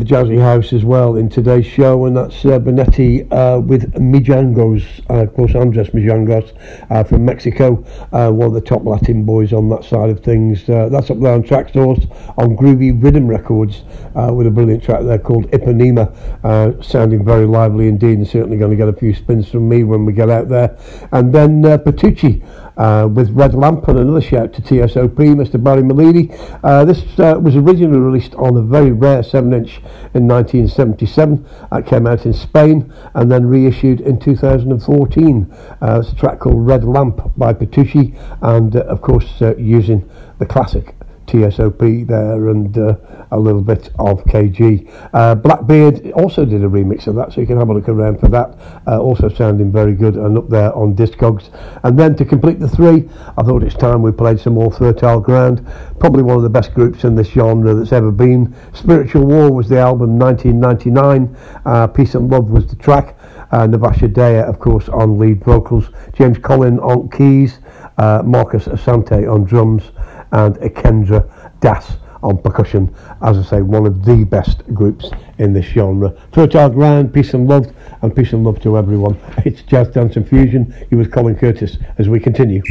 the
Jazzy House as well in today's show, and that's uh, Benetti uh, with Mijangos, uh, of course, Andres Mijangos uh, from Mexico, uh, one of the top Latin boys on that side of things. Uh, that's up there on Track Source on Groovy Rhythm Records uh, with a brilliant track there called Ipanema, uh, sounding very lively indeed, and certainly going to get a few spins from me when we get out there. And then uh, Patucci uh, with Red Lamp and another shout to TSOP, Mr. Barry Malidi. Uh, this uh, was originally released on a very rare 7 inch in 1977. That came out in Spain and then reissued in 2014. Uh, it's a track called Red Lamp by Petrucci and, uh, of course, uh, using the classic TSOP there and uh, a little bit of KG. Uh, Blackbeard also did a remix of that, so you can have a look around for that. Uh, also sounding very good and up there on Discogs. And then to complete the three, I thought it's time we played some more Fertile Ground. Probably one of the best groups in this genre that's ever been. Spiritual War was the album 1999. Uh, Peace and Love was the track. Uh, Navasha Daya, of course, on lead vocals. James Collin on keys. Uh, Marcus Asante on drums and Kendra Das on percussion. As I say, one of the best groups in this genre. Fertile Ground, peace and love, and peace and love to everyone. It's Jazz Dance and Fusion. You with Colin Curtis as we continue.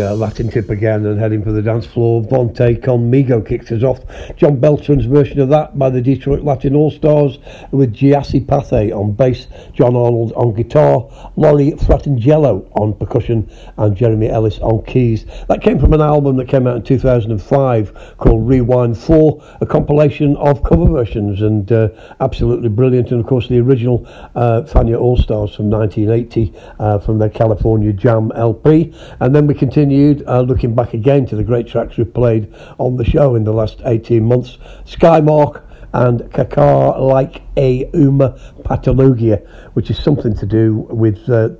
Uh, Latin tip again and heading for the dance floor. Vontae Con Migo kicks us off. John Beltran's version of that by the Detroit Latin All Stars with Giassi Pathe on bass, John Arnold on guitar, Larry Fratangelo on percussion, and Jeremy Ellis on keys. That came from an album that came out in 2005 called Rewind 4, a compilation of cover versions and uh, absolutely brilliant. And of course, the original uh, Fania All Stars from 1980 uh, from their California Jam LP. And then we continued uh, looking back again to the great tracks we've played on the show in the last 18 months. Skymark and Kakar like a Uma pathologia, which is something to do with uh,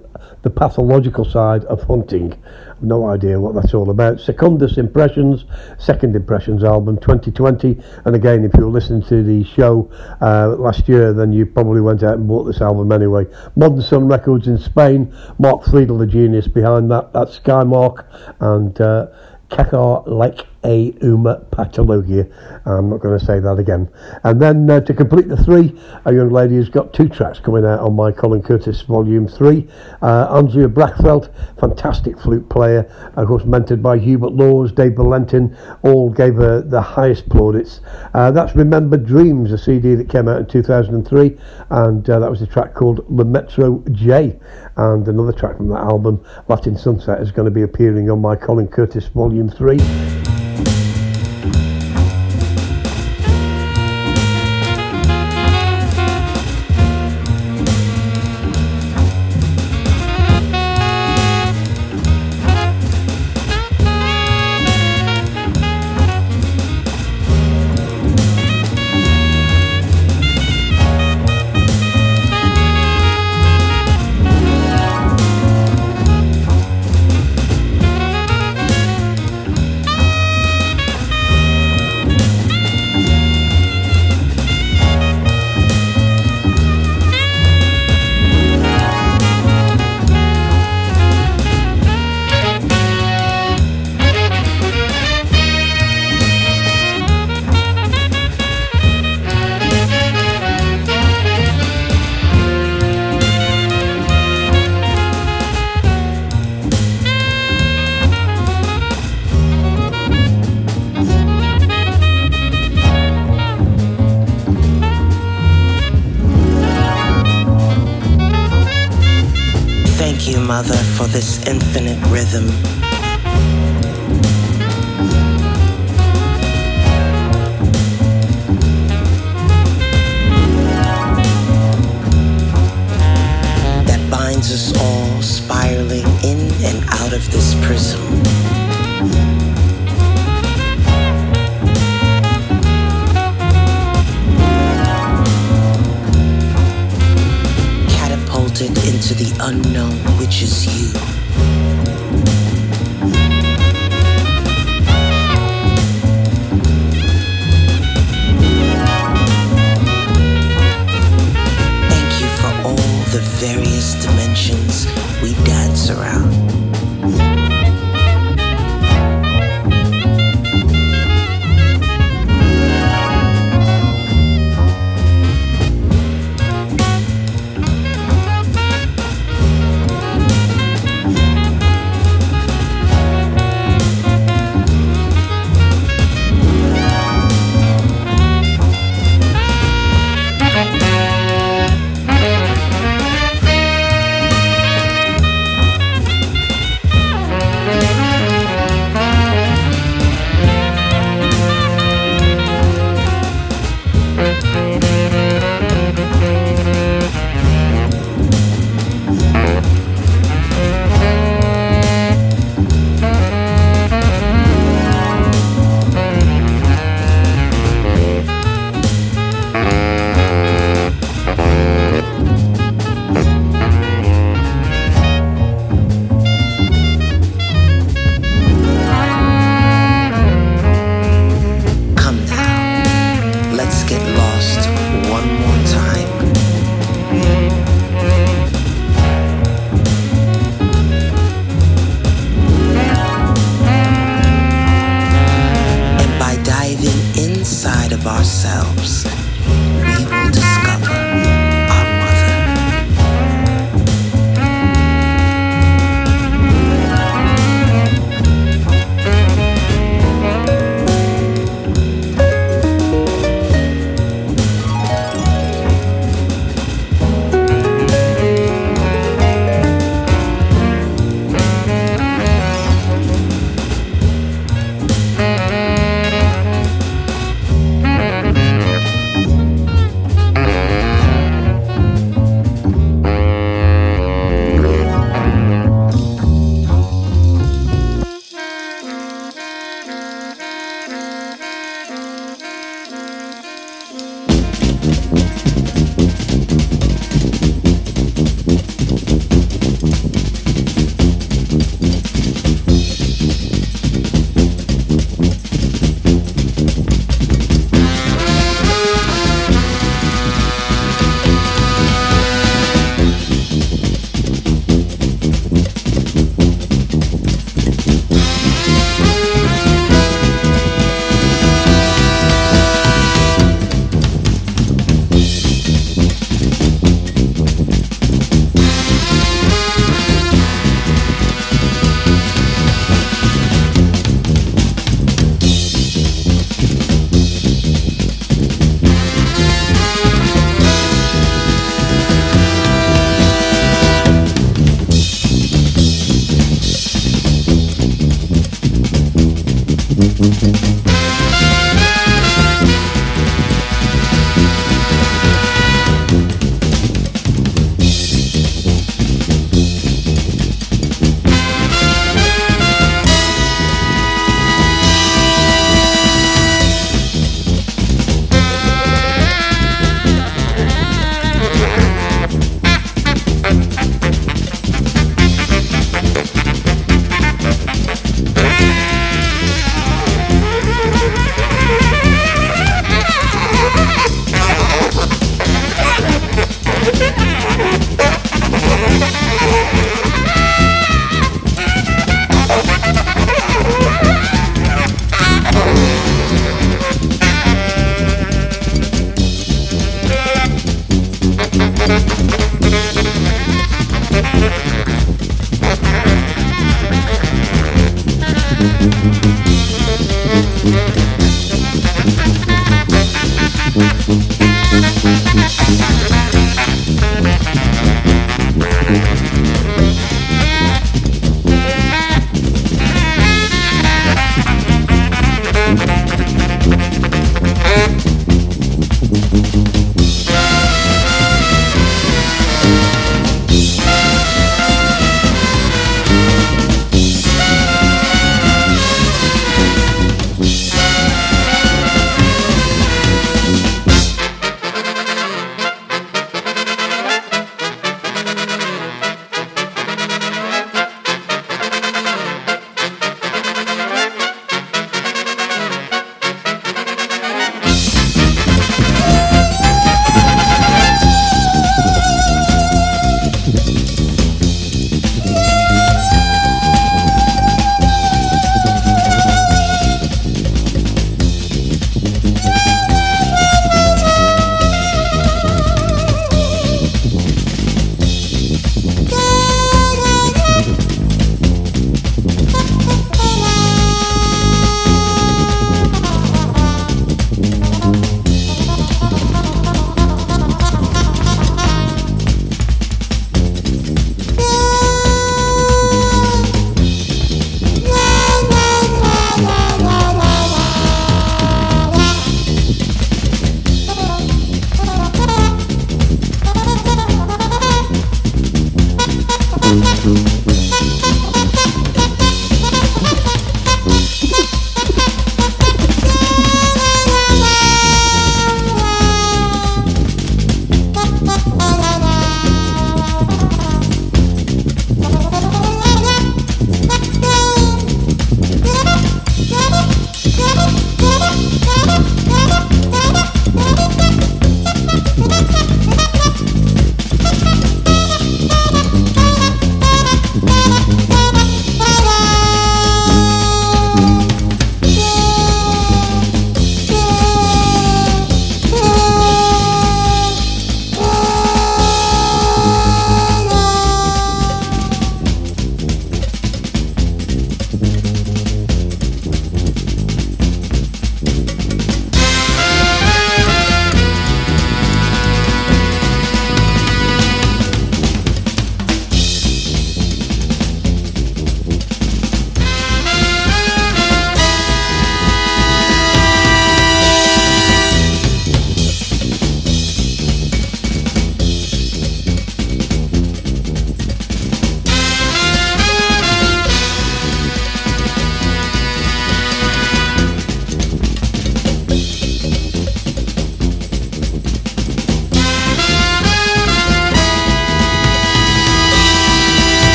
the pathological side of hunting. No idea what that's all about. Secundus Impressions, Second Impressions album 2020. And again, if you were listening to the show uh, last year, then you probably went out and bought this album anyway. Modern Sun Records in Spain, Mark Friedel, the genius behind that. That's Skymark and uh, Kakar like a Uma pathologia. I'm not going to say that again. And then uh, to complete the three, a young lady has got two tracks coming out on my Colin Curtis Volume 3. Uh, Andrea Brachfeld, fantastic flute player, of course mentored by Hubert Laws, Dave Valentin, all gave her the highest plaudits. Uh, that's Remember Dreams, a CD that came out in 2003, and uh, that was a track called Le Metro J. And another track from that album, Latin Sunset, is going to be appearing on my Colin Curtis Volume 3.
Thank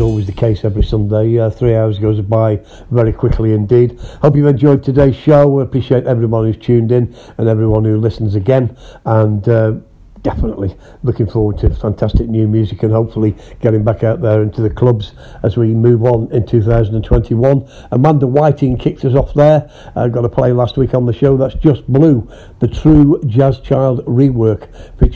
always the case every Sunday. Uh, three hours goes by very quickly indeed. Hope you've enjoyed today's show. We Appreciate everyone who's tuned in and everyone who listens again. And uh, definitely looking forward to fantastic new music and hopefully getting back out there into the clubs as we move on in 2021. Amanda Whiting kicked us off there. Uh, got a play last week on the show. That's Just Blue, the true Jazz Child rework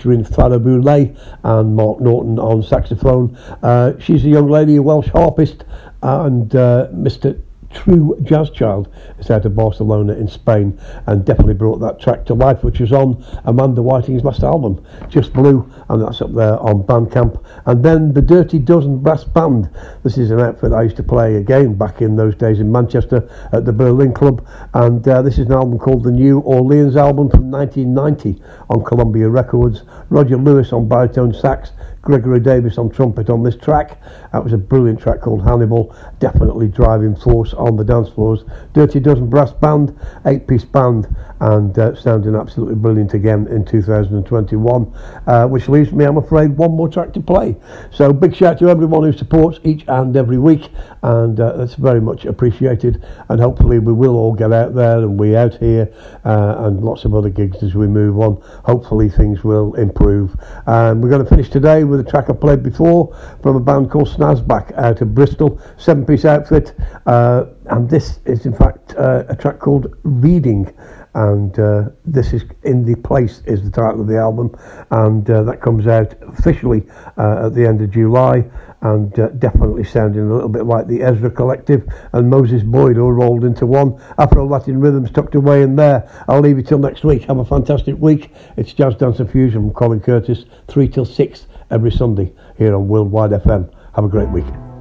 featuring Farah Boulay and Mark Norton on saxophone. Uh, she's a young lady, a Welsh harpist, and uh, Mr true jazz child is out of Barcelona in Spain and definitely brought that track to life which was on Amanda Whiting's last album Just Blue and that's up there on Bandcamp. And then the Dirty Dozen Brass Band. This is an outfit I used to play again back in those days in Manchester at the Berlin Club. And uh, this is an album called the New Orleans album from 1990 on Columbia Records. Roger Lewis on baritone sax Gregory Davis on trumpet on this track. That was a brilliant track called Hannibal, definitely driving force on the dance floors. Dirty Dozen Brass Band, eight piece band, and uh, sounding absolutely brilliant again in 2021. Uh, which leaves me, I'm afraid, one more track to play. So big shout to everyone who supports each and every week, and uh, that's very much appreciated. And hopefully, we will all get out there and we out here, uh, and lots of other gigs as we move on. Hopefully, things will improve. Um, we're going to finish today with with a track I played before from a band called Snazzback out of Bristol, seven piece outfit. Uh, and this is, in fact, uh, a track called Reading. And uh, this is In the Place, is the title of the album. And uh, that comes out officially uh, at the end of July. And uh, definitely sounding a little bit like the Ezra Collective and Moses Boyd all rolled into one. Afro Latin rhythms tucked away in there. I'll leave you till next week. Have a fantastic week. It's Jazz Dance and Fusion from Colin Curtis, 3 till 6 every Sunday here on Worldwide FM. Have a great week.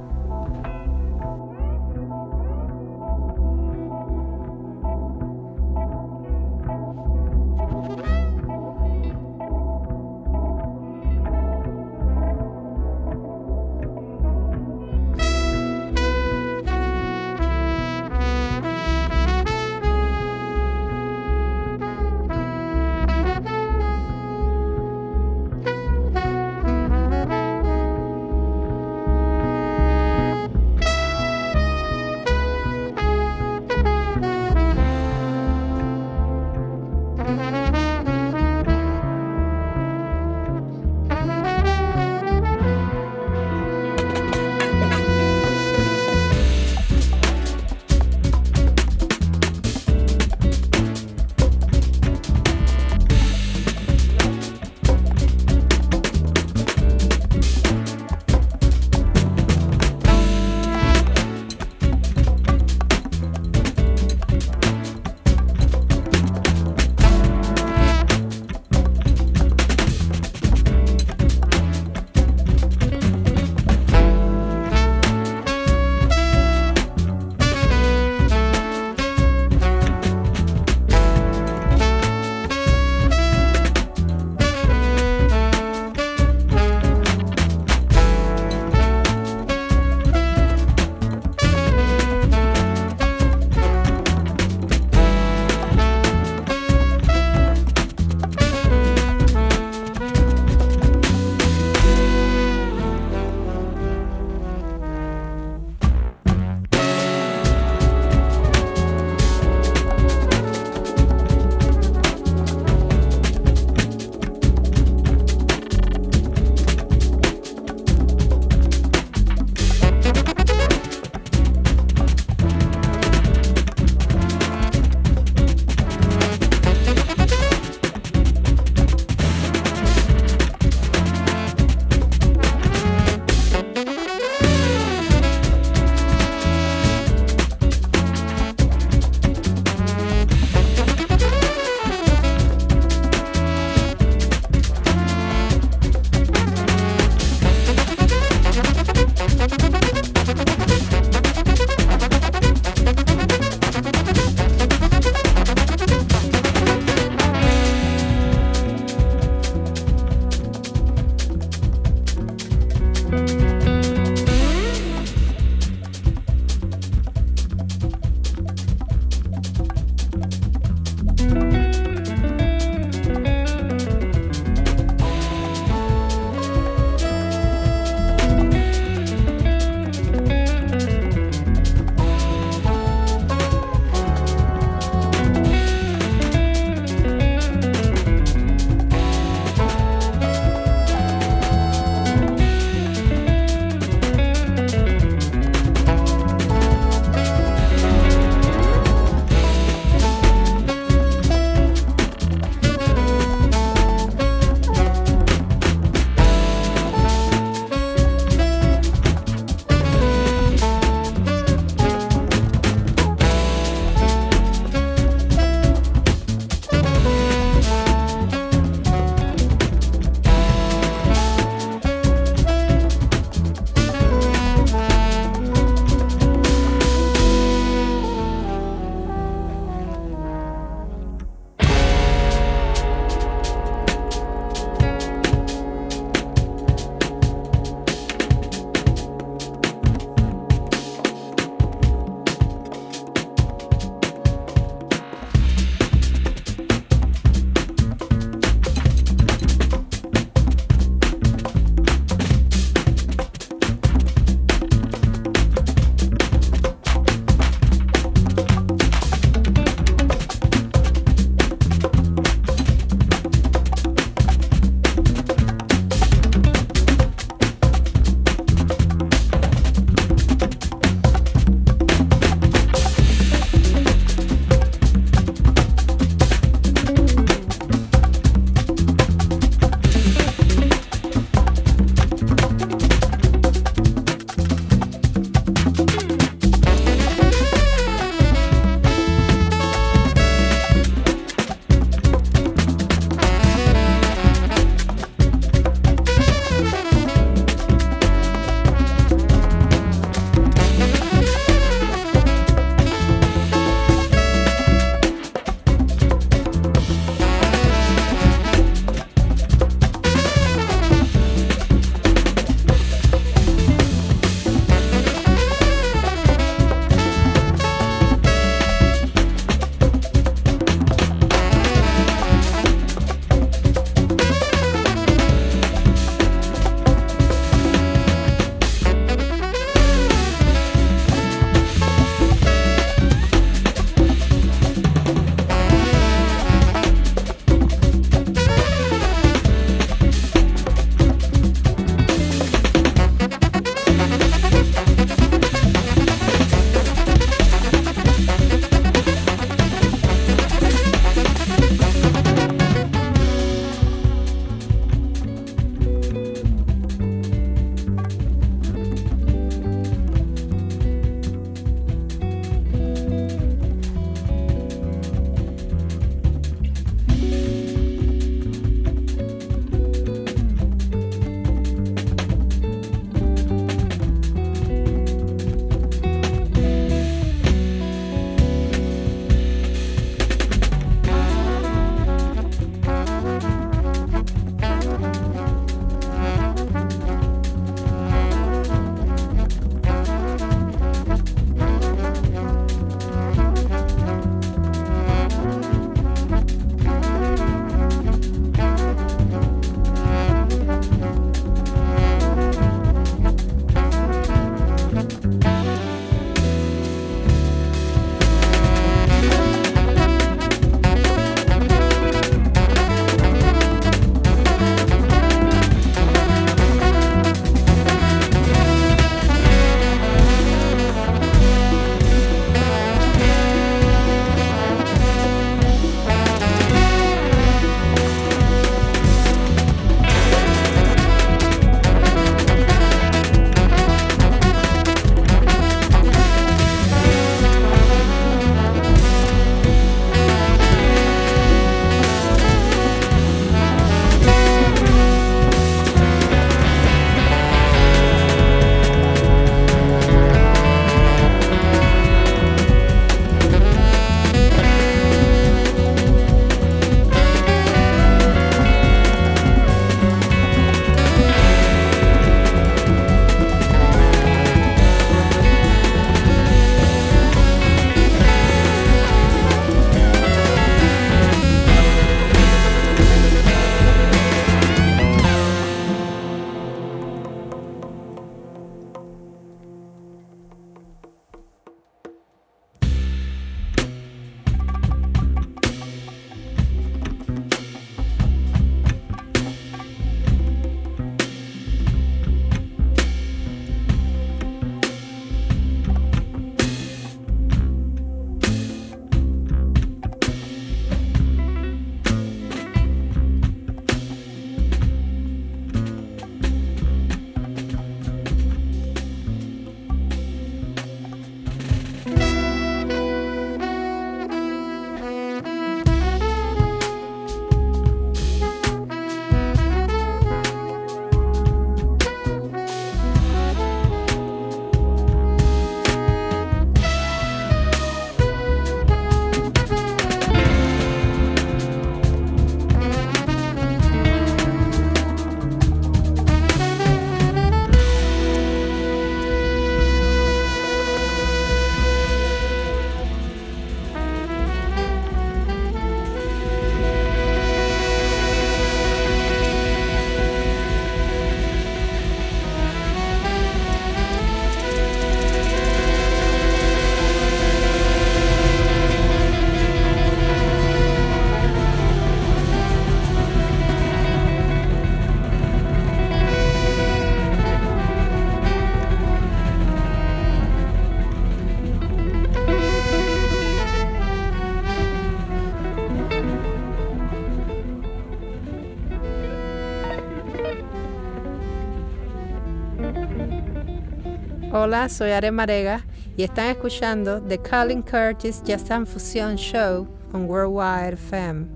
Hola, soy Are Marega y están escuchando The Colin Curtis Jazz and Fusion Show on Worldwide FM.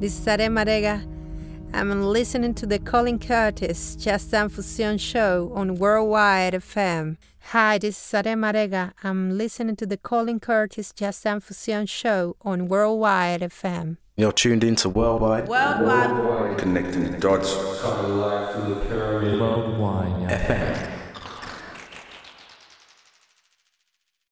This is Are Marega. I'm listening to the Colin Curtis Jazz and Fusion Show on Worldwide FM. Hi, this is Are Marega. I'm listening to the Colin Curtis Jazz and Fusion Show on Worldwide FM.
You're tuned into Worldwide.
Worldwide.
Connecting the dots.
Worldwide FM.